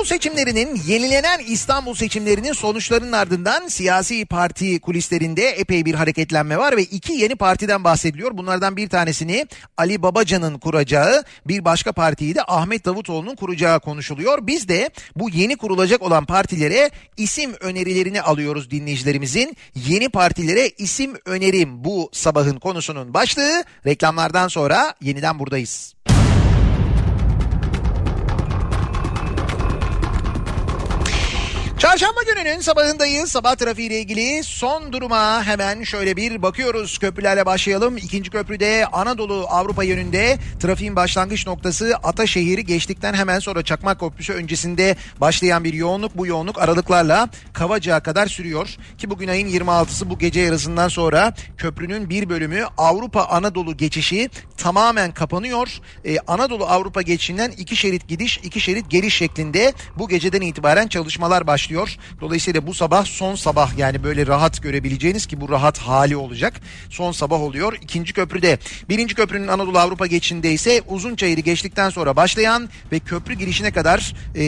Seçimlerinin yenilenen İstanbul seçimlerinin sonuçlarının ardından siyasi parti kulislerinde epey bir hareketlenme var ve iki yeni partiden bahsediliyor. Bunlardan bir tanesini Ali Babacan'ın kuracağı, bir başka partiyi de Ahmet Davutoğlu'nun kuracağı konuşuluyor. Biz de bu yeni kurulacak olan partilere isim önerilerini alıyoruz dinleyicilerimizin. Yeni partilere isim önerim bu sabahın konusunun başlığı. Reklamlardan sonra yeniden buradayız. Çarşamba gününün sabahındayız. Sabah trafiğiyle ilgili son duruma hemen şöyle bir bakıyoruz. Köprülerle başlayalım. İkinci köprüde Anadolu Avrupa yönünde trafiğin başlangıç noktası Ataşehir'i geçtikten hemen sonra Çakmak Köprüsü öncesinde başlayan bir yoğunluk. Bu yoğunluk aralıklarla Kavacık'a kadar sürüyor. Ki bugün ayın 26'sı bu gece yarısından sonra köprünün bir bölümü Avrupa Anadolu geçişi tamamen kapanıyor. Ee, Anadolu Avrupa geçişinden iki şerit gidiş, iki şerit geliş şeklinde bu geceden itibaren çalışmalar başlıyor. Dolayısıyla bu sabah son sabah yani böyle rahat görebileceğiniz ki bu rahat hali olacak. Son sabah oluyor. İkinci köprüde. Birinci köprünün Anadolu Avrupa geçişinde ise Uzunçayır'ı geçtikten sonra başlayan ve köprü girişine kadar e,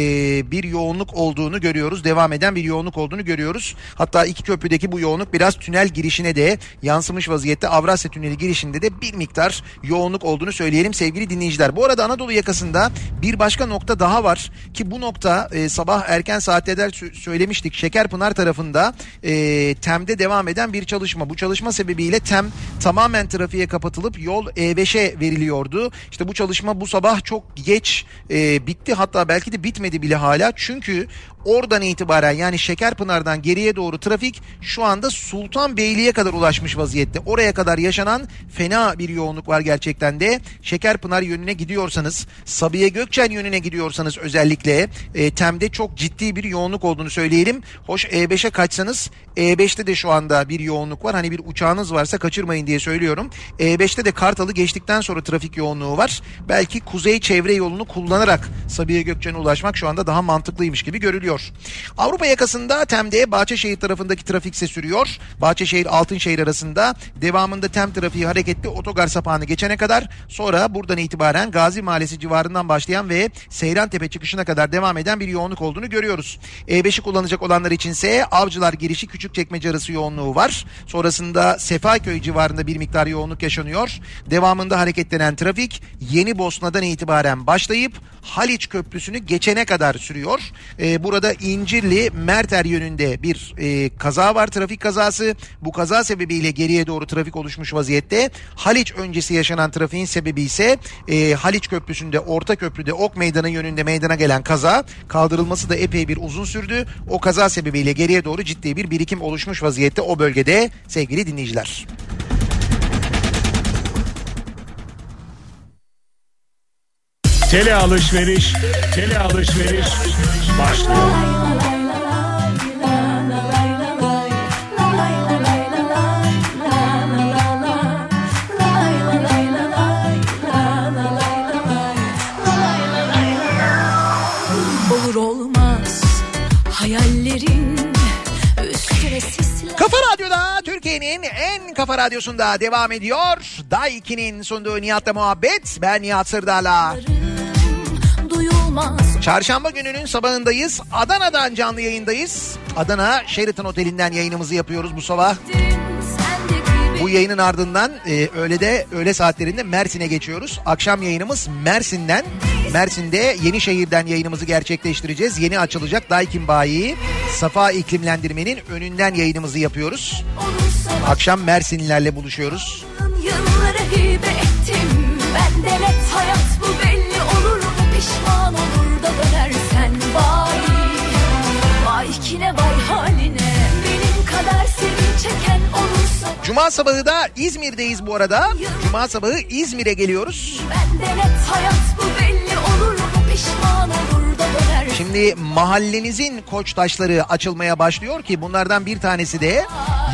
bir yoğunluk olduğunu görüyoruz. Devam eden bir yoğunluk olduğunu görüyoruz. Hatta iki köprüdeki bu yoğunluk biraz tünel girişine de yansımış vaziyette. Avrasya Tüneli girişinde de bir miktar yoğunluk olduğunu söyleyelim sevgili dinleyiciler. Bu arada Anadolu yakasında bir başka nokta daha var ki bu nokta e, sabah erken saatlerde sö- söylemiştik. Şekerpınar tarafında e, TEM'de devam eden bir çalışma. Bu çalışma sebebiyle TEM tamamen trafiğe kapatılıp yol E5'e veriliyordu. İşte bu çalışma bu sabah çok geç e, bitti hatta belki de bitmedi bile hala. Çünkü oradan itibaren yani Şekerpınar'dan geriye doğru trafik şu anda Sultanbeyli'ye kadar ulaşmış vaziyette. Oraya kadar yaşanan fena bir yoğunluk var gerçekten de. Şekerpınar yönüne gidiyorsanız, Sabiha Gökçen yönüne gidiyorsanız özellikle e, TEM'de çok ciddi bir yoğunluk olduğunu söyleyelim. Hoş E5'e kaçsanız E5'te de şu anda bir yoğunluk var. Hani bir uçağınız varsa kaçırmayın diye söylüyorum. E5'te de Kartal'ı geçtikten sonra trafik yoğunluğu var. Belki kuzey çevre yolunu kullanarak Sabiha Gökçen'e ulaşmak şu anda daha mantıklıymış gibi görülüyor. Avrupa yakasında TEM'de Bahçeşehir tarafındaki trafik ise sürüyor. Bahçeşehir Altınşehir arasında devamında TEM trafiği hareketli otogar sapağını geçene kadar sonra buradan itibaren Gazi Mahallesi civarından başlayan ve Seyrantepe çıkışına kadar devam eden bir yoğunluk olduğunu görüyoruz. E5'i kullanacak olanlar içinse Avcılar girişi Küçükçekmece arası yoğunluğu var. Sonrasında Sefaköy civarında bir miktar yoğunluk yaşanıyor. Devamında hareketlenen trafik Yeni Bosna'dan itibaren başlayıp Haliç Köprüsü'nü geçene kadar sürüyor. Ee, burada İncirli Merter yönünde bir e, kaza var trafik kazası. Bu kaza sebebiyle geriye doğru trafik oluşmuş vaziyette. Haliç öncesi yaşanan trafiğin sebebi ise e, Haliç Köprüsü'nde Orta Köprü'de Ok Meydanı yönünde meydana gelen kaza kaldırılması da epey bir uzun sürdü. O kaza sebebiyle geriye doğru ciddi bir birikim oluşmuş vaziyette o bölgede sevgili dinleyiciler. Tele alışveriş, tele alışveriş başlıyor. Kafa Radyo'da Türkiye'nin en kafa radyosunda devam ediyor. Day 2'nin sunduğu Nihat'la muhabbet. Ben Nihat Sırdar'la. Çarşamba gününün sabahındayız. Adana'dan canlı yayındayız. Adana Sheraton Oteli'nden yayınımızı yapıyoruz bu sabah. Bu yayının ardından e, öğlede öğle saatlerinde Mersin'e geçiyoruz. Akşam yayınımız Mersin'den. Mersin'de Yenişehir'den yayınımızı gerçekleştireceğiz. Yeni açılacak Daikin Bayi Safa iklimlendirmenin önünden yayınımızı yapıyoruz. Akşam Mersinlilerle buluşuyoruz. Yılları hibe ettim Ben hayat bu belli da dönersen Vay. Vay kine vay haline. Benim kadar seni çeken olursa Cuma sabahı da İzmir'deyiz bu arada. Cuma sabahı İzmir'e geliyoruz. Ben de net hayat bu belli olur mu? Pişman olur da dönersen Şimdi mahallenizin koç taşları açılmaya başlıyor ki bunlardan bir tanesi de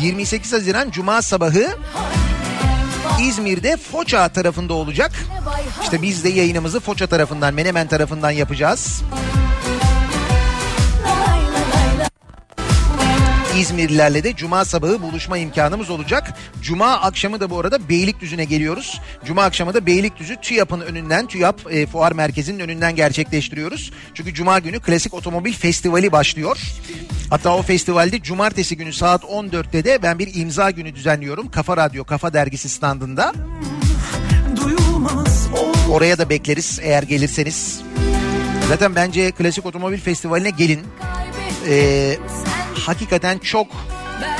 28 Haziran Cuma sabahı İzmir'de Foça tarafında olacak. İşte biz de yayınımızı Foça tarafından, Menemen tarafından yapacağız. İzmirlilerle de Cuma sabahı buluşma imkanımız olacak. Cuma akşamı da bu arada Beylikdüzü'ne geliyoruz. Cuma akşamı da Beylikdüzü TÜYAP'ın önünden, TÜYAP e, Fuar Merkezi'nin önünden gerçekleştiriyoruz. Çünkü Cuma günü Klasik Otomobil Festivali başlıyor. Hatta o festivalde cumartesi günü saat 14'te de ben bir imza günü düzenliyorum. Kafa Radyo, Kafa Dergisi standında. Oraya da bekleriz eğer gelirseniz. Zaten bence Klasik Otomobil Festivali'ne gelin. Ee, hakikaten çok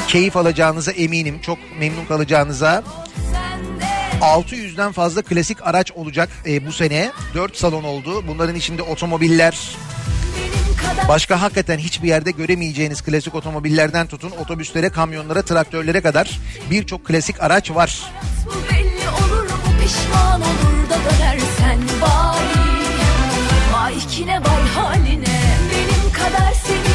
keyif alacağınıza eminim. Çok memnun kalacağınıza. 600'den fazla klasik araç olacak e, bu sene. 4 salon oldu. Bunların içinde otomobiller, Başka hakikaten hiçbir yerde göremeyeceğiniz klasik otomobillerden tutun otobüslere, kamyonlara, traktörlere kadar birçok klasik araç var. olur dönersen vay haline benim kadar seni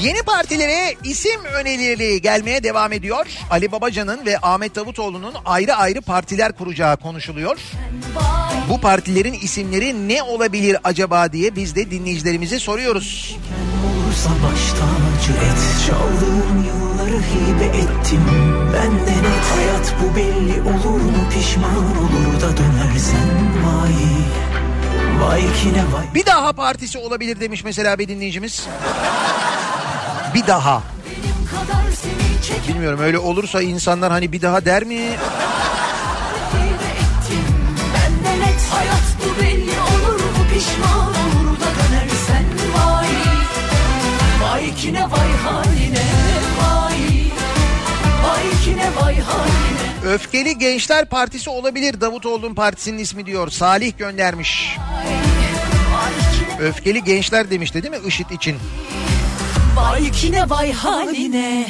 Yeni partilere isim önerileri gelmeye devam ediyor. Ali Babacan'ın ve Ahmet Davutoğlu'nun ayrı ayrı partiler kuracağı konuşuluyor. Bu partilerin isimleri ne olabilir acaba diye biz de dinleyicilerimize soruyoruz. Olursa baş et Çaldığım yılları hibe ettim Benden et Hayat bu belli olur mu Pişman olur da dönersen Vay Vay kine vay Bir daha partisi olabilir demiş mesela bir dinleyicimiz. Bir daha. Bilmiyorum öyle olursa insanlar hani bir daha der mi? hibe ettim Benden et hayat bu belli olur mu pişman olur da dönersen vay Vay kine vay haline vay Vay kine vay haline Öfkeli Gençler Partisi olabilir Davutoğlu'nun partisinin ismi diyor. Salih göndermiş. Öfkeli Gençler demişti değil mi IŞİD için? vay kine vay haline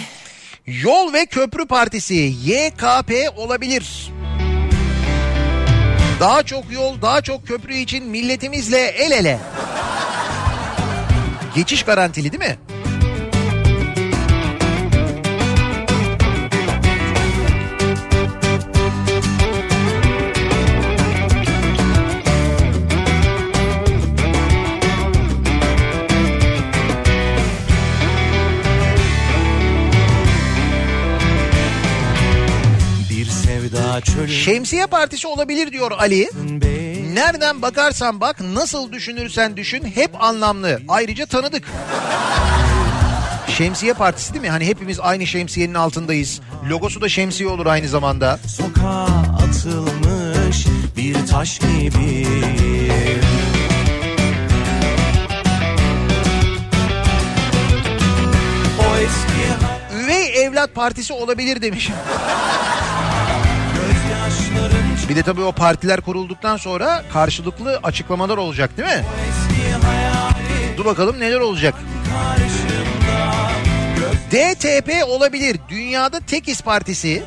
Yol ve Köprü Partisi YKP olabilir. Daha çok yol, daha çok köprü için milletimizle el ele. Geçiş garantili değil mi? Şemsiye Partisi olabilir diyor Ali. Nereden bakarsan bak, nasıl düşünürsen düşün hep anlamlı. Ayrıca tanıdık. Şemsiye Partisi değil mi? Hani hepimiz aynı şemsiyenin altındayız. Logosu da şemsiye olur aynı zamanda. Sokağa atılmış bir taş gibi Üvey Evlat Partisi olabilir demiş. Bir de tabii o partiler kurulduktan sonra karşılıklı açıklamalar olacak değil mi? Dur bakalım neler olacak. DTP olabilir. Dünyada Tekiz Partisi.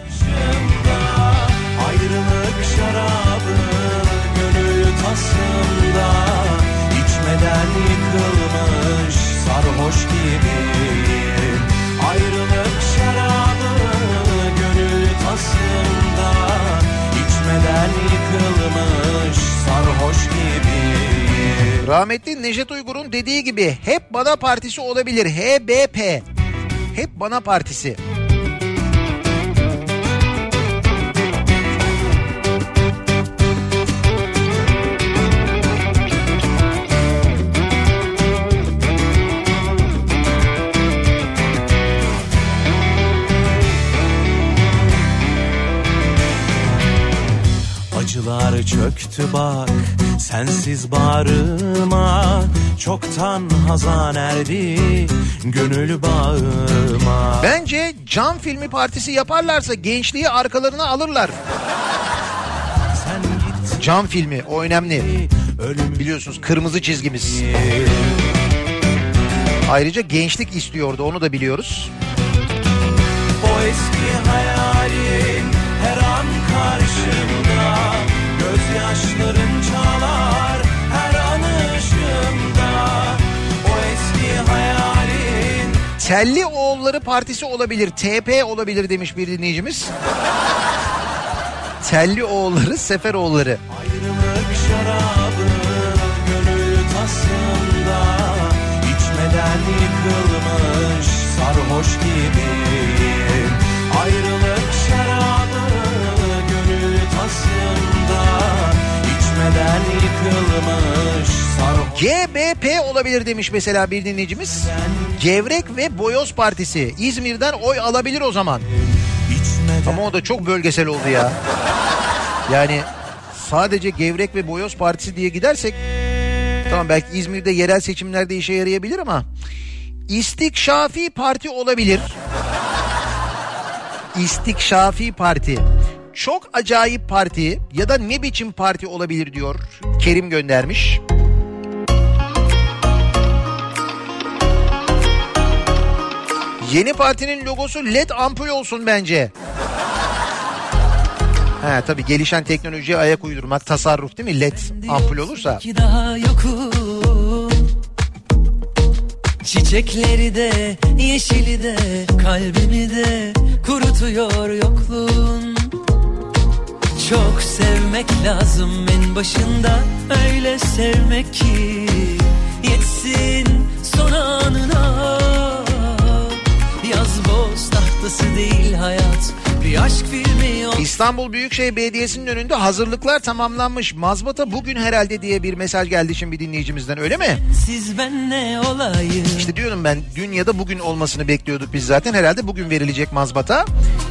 Ayrılık şarabı gönül tasında içmeden yıkılmış sarhoş gibi Rahmetli Neşet Uygur'un dediği gibi hep bana partisi olabilir. HBP. Hep bana partisi. Acılar çöktü bak sensiz bağrıma Çoktan hazan erdi gönül bağıma Bence cam filmi partisi yaparlarsa gençliği arkalarına alırlar. Cam filmi o önemli. ölüm Biliyorsunuz kırmızı çizgimiz. Ayrıca gençlik istiyordu onu da biliyoruz. O eski hayalin her an karşımda Gözyaşların çalar her an ışığımda O eski hayalin Telli Oğulları Partisi olabilir, TP olabilir demiş bir dinleyicimiz. Telli Oğulları, Seferoğulları. Ayrılık şarabı gönül tasında içmeden yıkılmış sarhoş gibi içmeden yıkılmış sarhoş GBP olabilir demiş mesela bir dinleyicimiz. Gevrek ve Boyoz Partisi. İzmir'den oy alabilir o zaman. içmeden Ama o da çok bölgesel oldu ya. Yani sadece Gevrek ve Boyoz Partisi diye gidersek tamam belki İzmir'de yerel seçimlerde işe yarayabilir ama İstikşafi Parti olabilir. İstikşafi Parti çok acayip parti ya da ne biçim parti olabilir diyor Kerim göndermiş. Yeni partinin logosu led ampul olsun bence. Ha tabii gelişen teknolojiye ayak uydurmak tasarruf değil mi? LED ampul olursa. Çiçekleri de yeşili de kalbimi de kurutuyor yokluğun çok sevmek lazım en başında. Öyle sevmek ki yetsin son anına. Yaz boz tahtası değil hayat İstanbul Büyükşehir Belediyesi'nin önünde hazırlıklar tamamlanmış. Mazbata bugün herhalde diye bir mesaj geldi şimdi bir dinleyicimizden öyle mi? Siz ben ne olayım İşte diyorum ben dün ya da bugün olmasını bekliyorduk biz zaten. Herhalde bugün verilecek mazbata.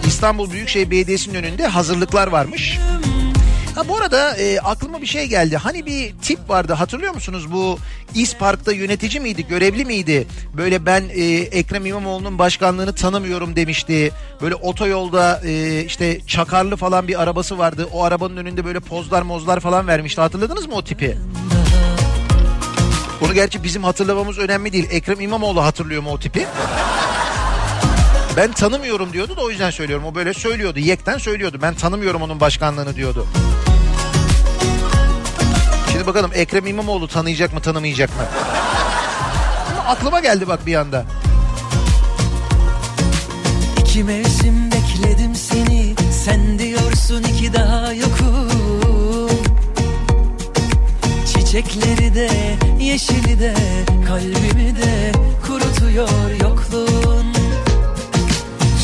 İstanbul Büyükşehir Belediyesi'nin önünde hazırlıklar varmış. Ha bu arada e, aklıma bir şey geldi. Hani bir tip vardı hatırlıyor musunuz? Bu İspark'ta yönetici miydi, görevli miydi? Böyle ben e, Ekrem İmamoğlu'nun başkanlığını tanımıyorum demişti. Böyle otoyolda e, işte çakarlı falan bir arabası vardı. O arabanın önünde böyle pozlar mozlar falan vermişti. Hatırladınız mı o tipi? Bunu gerçi bizim hatırlamamız önemli değil. Ekrem İmamoğlu hatırlıyor mu o tipi? Ben tanımıyorum diyordu da o yüzden söylüyorum. O böyle söylüyordu. Yekten söylüyordu. Ben tanımıyorum onun başkanlığını diyordu. Şimdi bakalım Ekrem İmamoğlu tanıyacak mı tanımayacak mı? Aklıma geldi bak bir anda. İki mevsim bekledim seni Sen diyorsun iki daha yokum Çiçekleri de yeşili de Kalbimi de kurutuyor yokluğun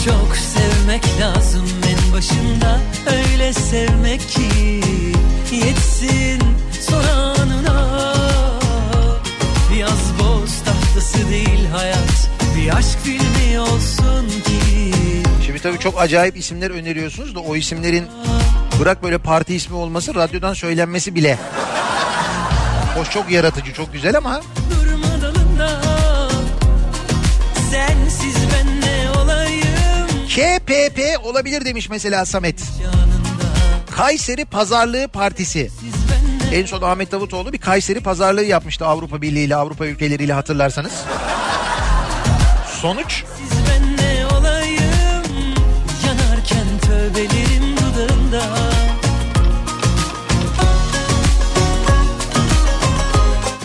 Çok sevmek lazım en başında Öyle sevmek ki Yetsin son anına Yaz boz tahtası değil hayat Bir aşk filmi olsun ki Şimdi tabii çok acayip isimler öneriyorsunuz da o isimlerin bırak böyle parti ismi olması radyodan söylenmesi bile. Hoş çok yaratıcı çok güzel ama Durma dalında Sensiz ben ne olayım KPP olabilir demiş mesela Samet. Kayseri Pazarlığı Partisi. En son Ahmet Davutoğlu bir Kayseri pazarlığı yapmıştı Avrupa Birliği ile Avrupa ülkeleriyle hatırlarsanız. Sonuç Siz ben ne olayım Yanarken tövbelerim dudağımda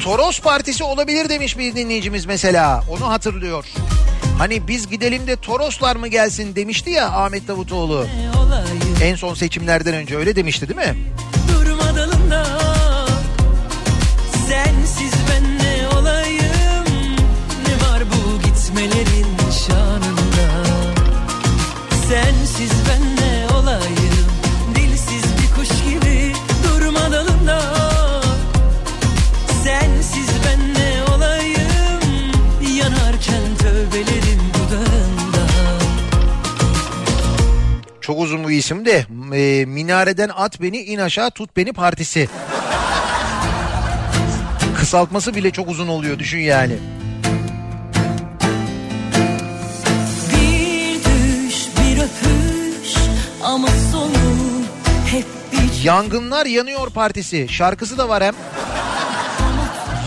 Toros Partisi olabilir demiş bir dinleyicimiz mesela. Onu hatırlıyor. Hani biz gidelim de Toroslar mı gelsin demişti ya Ahmet Davutoğlu. En son seçimlerden önce öyle demişti değil mi? Durma dalında Sensiz ben ne olayım? Ne var bu gitmelerin şanında? Sensiz ben ne olayım? Dilsiz bir kuş gibi durma dalında. Sensiz ben ne olayım? Yanarken tövbelerim dudağında. Çok uzun bu isim de e, Minareden At Beni in aşağı tut beni partisi. Kısaltması bile çok uzun oluyor düşün yani. Bir düş bir öpüş ama sonu hep bir Yangınlar Yanıyor Partisi şarkısı da var hem.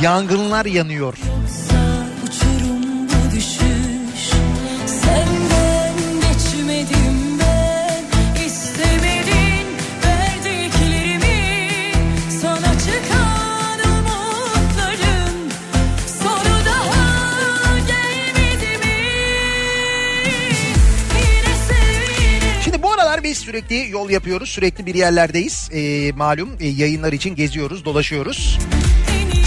Yangınlar yanıyor. Sürekli yol yapıyoruz. Sürekli bir yerlerdeyiz. Ee, malum e, yayınlar için geziyoruz, dolaşıyoruz.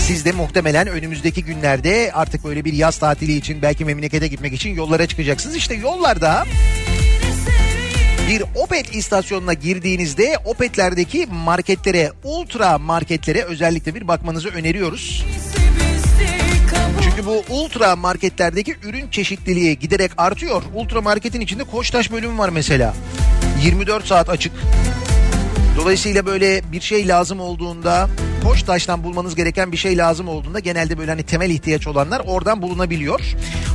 Siz de muhtemelen önümüzdeki günlerde artık böyle bir yaz tatili için belki memlekete gitmek için yollara çıkacaksınız. İşte yollarda bir Opet istasyonuna girdiğinizde Opet'lerdeki marketlere, ultra marketlere özellikle bir bakmanızı öneriyoruz. Çünkü bu ultra marketlerdeki ürün çeşitliliği giderek artıyor. Ultra marketin içinde Koçtaş bölümü var mesela. 24 saat açık. Dolayısıyla böyle bir şey lazım olduğunda Koçtaş'tan bulmanız gereken bir şey lazım olduğunda genelde böyle hani temel ihtiyaç olanlar oradan bulunabiliyor.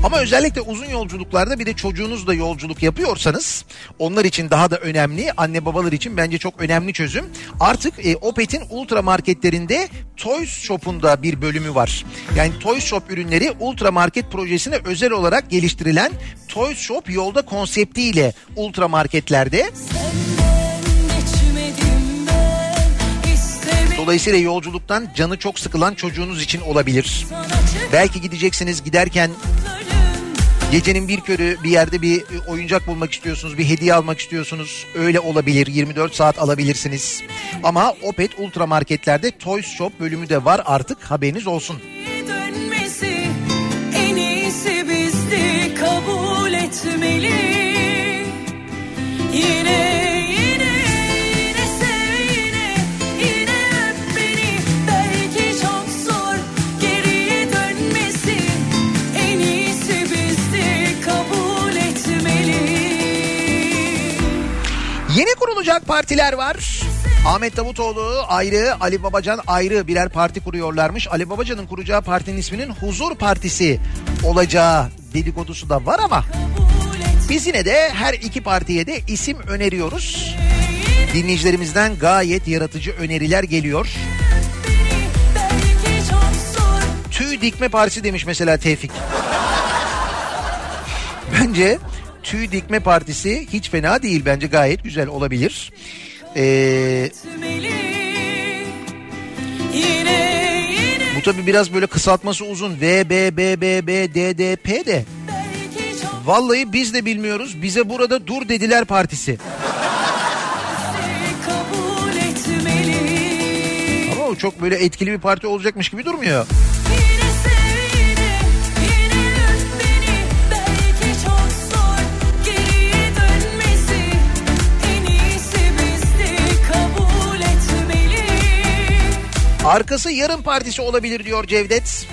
Ama özellikle uzun yolculuklarda bir de çocuğunuzla yolculuk yapıyorsanız onlar için daha da önemli. Anne babalar için bence çok önemli çözüm. Artık e, Opet'in ultra marketlerinde Toys Shop'un bir bölümü var. Yani Toys Shop ürünleri ultra market projesine özel olarak geliştirilen Toys Shop yolda konseptiyle ultra marketlerde. Dolayısıyla yolculuktan canı çok sıkılan çocuğunuz için olabilir. Belki gideceksiniz giderken gecenin bir körü bir yerde bir oyuncak bulmak istiyorsunuz, bir hediye almak istiyorsunuz. Öyle olabilir. 24 saat alabilirsiniz. Ama Opet Ultra Marketlerde Toys Shop bölümü de var artık haberiniz olsun. en iyisi bizdi kabul etmeli. Yine Yeni kurulacak partiler var. Ahmet Davutoğlu ayrı, Ali Babacan ayrı birer parti kuruyorlarmış. Ali Babacan'ın kuracağı partinin isminin Huzur Partisi olacağı dedikodusu da var ama biz yine de her iki partiye de isim öneriyoruz. Dinleyicilerimizden gayet yaratıcı öneriler geliyor. Tüy dikme partisi demiş mesela Tevfik. Bence tüy dikme partisi hiç fena değil. Bence gayet güzel olabilir. Ee, bu tabii biraz böyle kısaltması uzun. V, B, B, B, B, D, D, P de. Vallahi biz de bilmiyoruz. Bize burada dur dediler partisi. Ama o çok böyle etkili bir parti olacakmış gibi durmuyor. Arkası yarın partisi olabilir diyor Cevdet.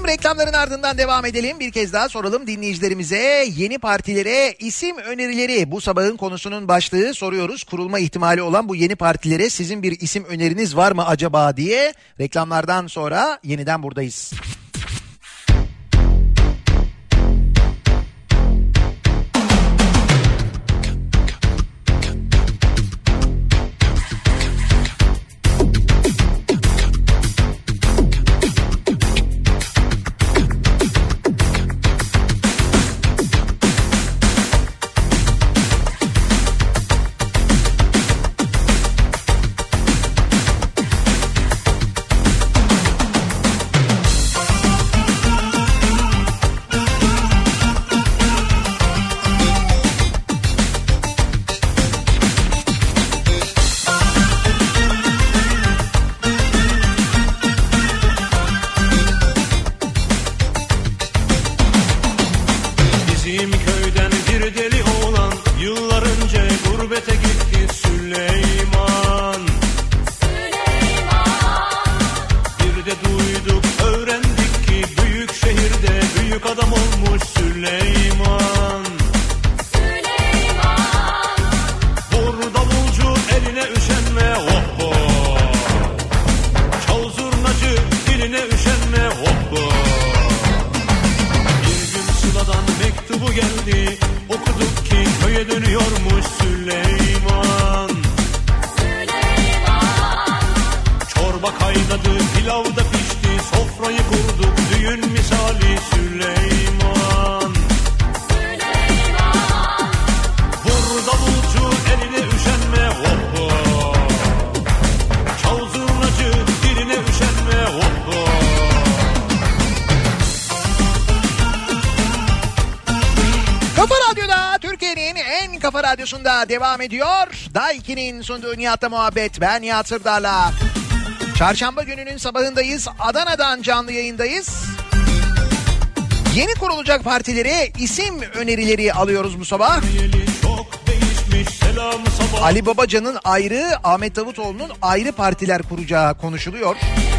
Verelim reklamların ardından devam edelim. Bir kez daha soralım dinleyicilerimize yeni partilere isim önerileri. Bu sabahın konusunun başlığı soruyoruz. Kurulma ihtimali olan bu yeni partilere sizin bir isim öneriniz var mı acaba diye. Reklamlardan sonra yeniden buradayız. Devam ediyor. Daiki'nin sunduğu Nihat'la muhabbet. Ben Nihat Sırdar'la. Çarşamba gününün sabahındayız. Adana'dan canlı yayındayız. Yeni kurulacak partilere isim önerileri alıyoruz bu sabah. Ali Babacan'ın ayrı, Ahmet Davutoğlu'nun ayrı partiler kuracağı konuşuluyor.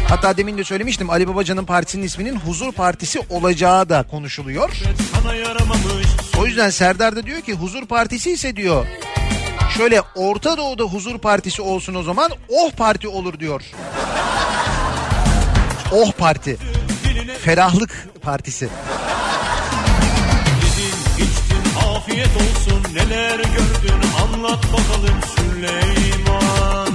Hatta demin de söylemiştim Ali Babacan'ın partisinin isminin Huzur Partisi olacağı da konuşuluyor. O yüzden Serdar da diyor ki Huzur Partisi ise diyor şöyle Orta Doğu'da Huzur Partisi olsun o zaman Oh Parti olur diyor. Oh Parti. Ferahlık Partisi. Yedin içtin afiyet olsun neler gördün anlat bakalım Süleyman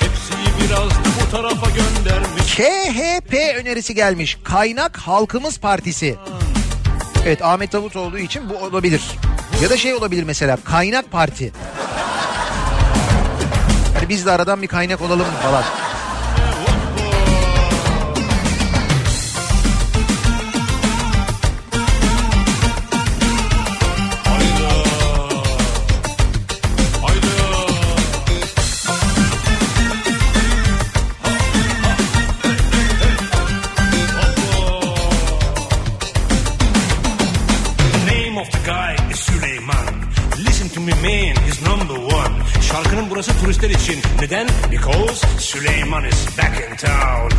Hepsiyi biraz da bu tarafa göndermiş KHP önerisi gelmiş. Kaynak Halkımız Partisi. Evet Ahmet Davutoğlu için bu olabilir. Ya da şey olabilir mesela Kaynak Parti. Hani biz de aradan bir kaynak olalım falan. Burası turistler için. Neden? Because Süleyman is back in town.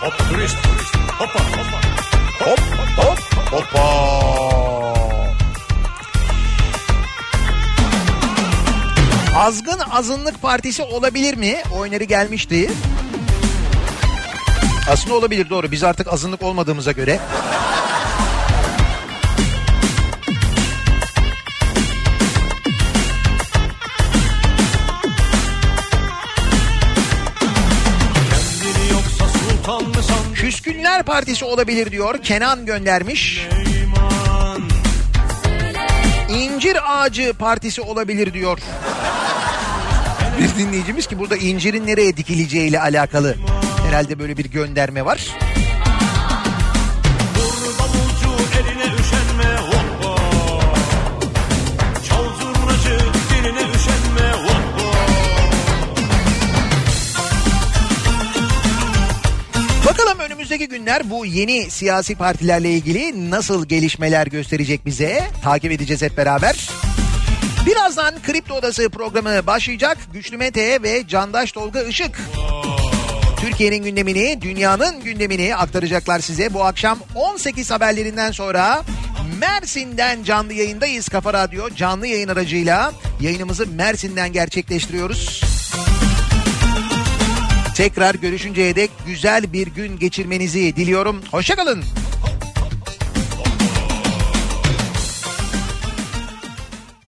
Hop turist. Hoppa hoppa. Hop hop hoppa. Azgın Azınlık Partisi olabilir mi? O öneri gelmişti. Aslında olabilir doğru. Biz artık azınlık olmadığımıza göre. Küskünler Partisi olabilir diyor. Kenan göndermiş. İncir Ağacı Partisi olabilir diyor. Bir dinleyicimiz ki burada incirin nereye dikileceği ile alakalı herhalde böyle bir gönderme var. Önümüzdeki günler bu yeni siyasi partilerle ilgili nasıl gelişmeler gösterecek bize? Takip edeceğiz hep beraber. Birazdan Kripto Odası programı başlayacak. Güçlü Mete ve Candaş Tolga Işık. Türkiye'nin gündemini, dünyanın gündemini aktaracaklar size. Bu akşam 18 haberlerinden sonra Mersin'den canlı yayındayız. Kafa Radyo canlı yayın aracıyla yayınımızı Mersin'den gerçekleştiriyoruz. Tekrar görüşünceye dek güzel bir gün geçirmenizi diliyorum. Hoşçakalın.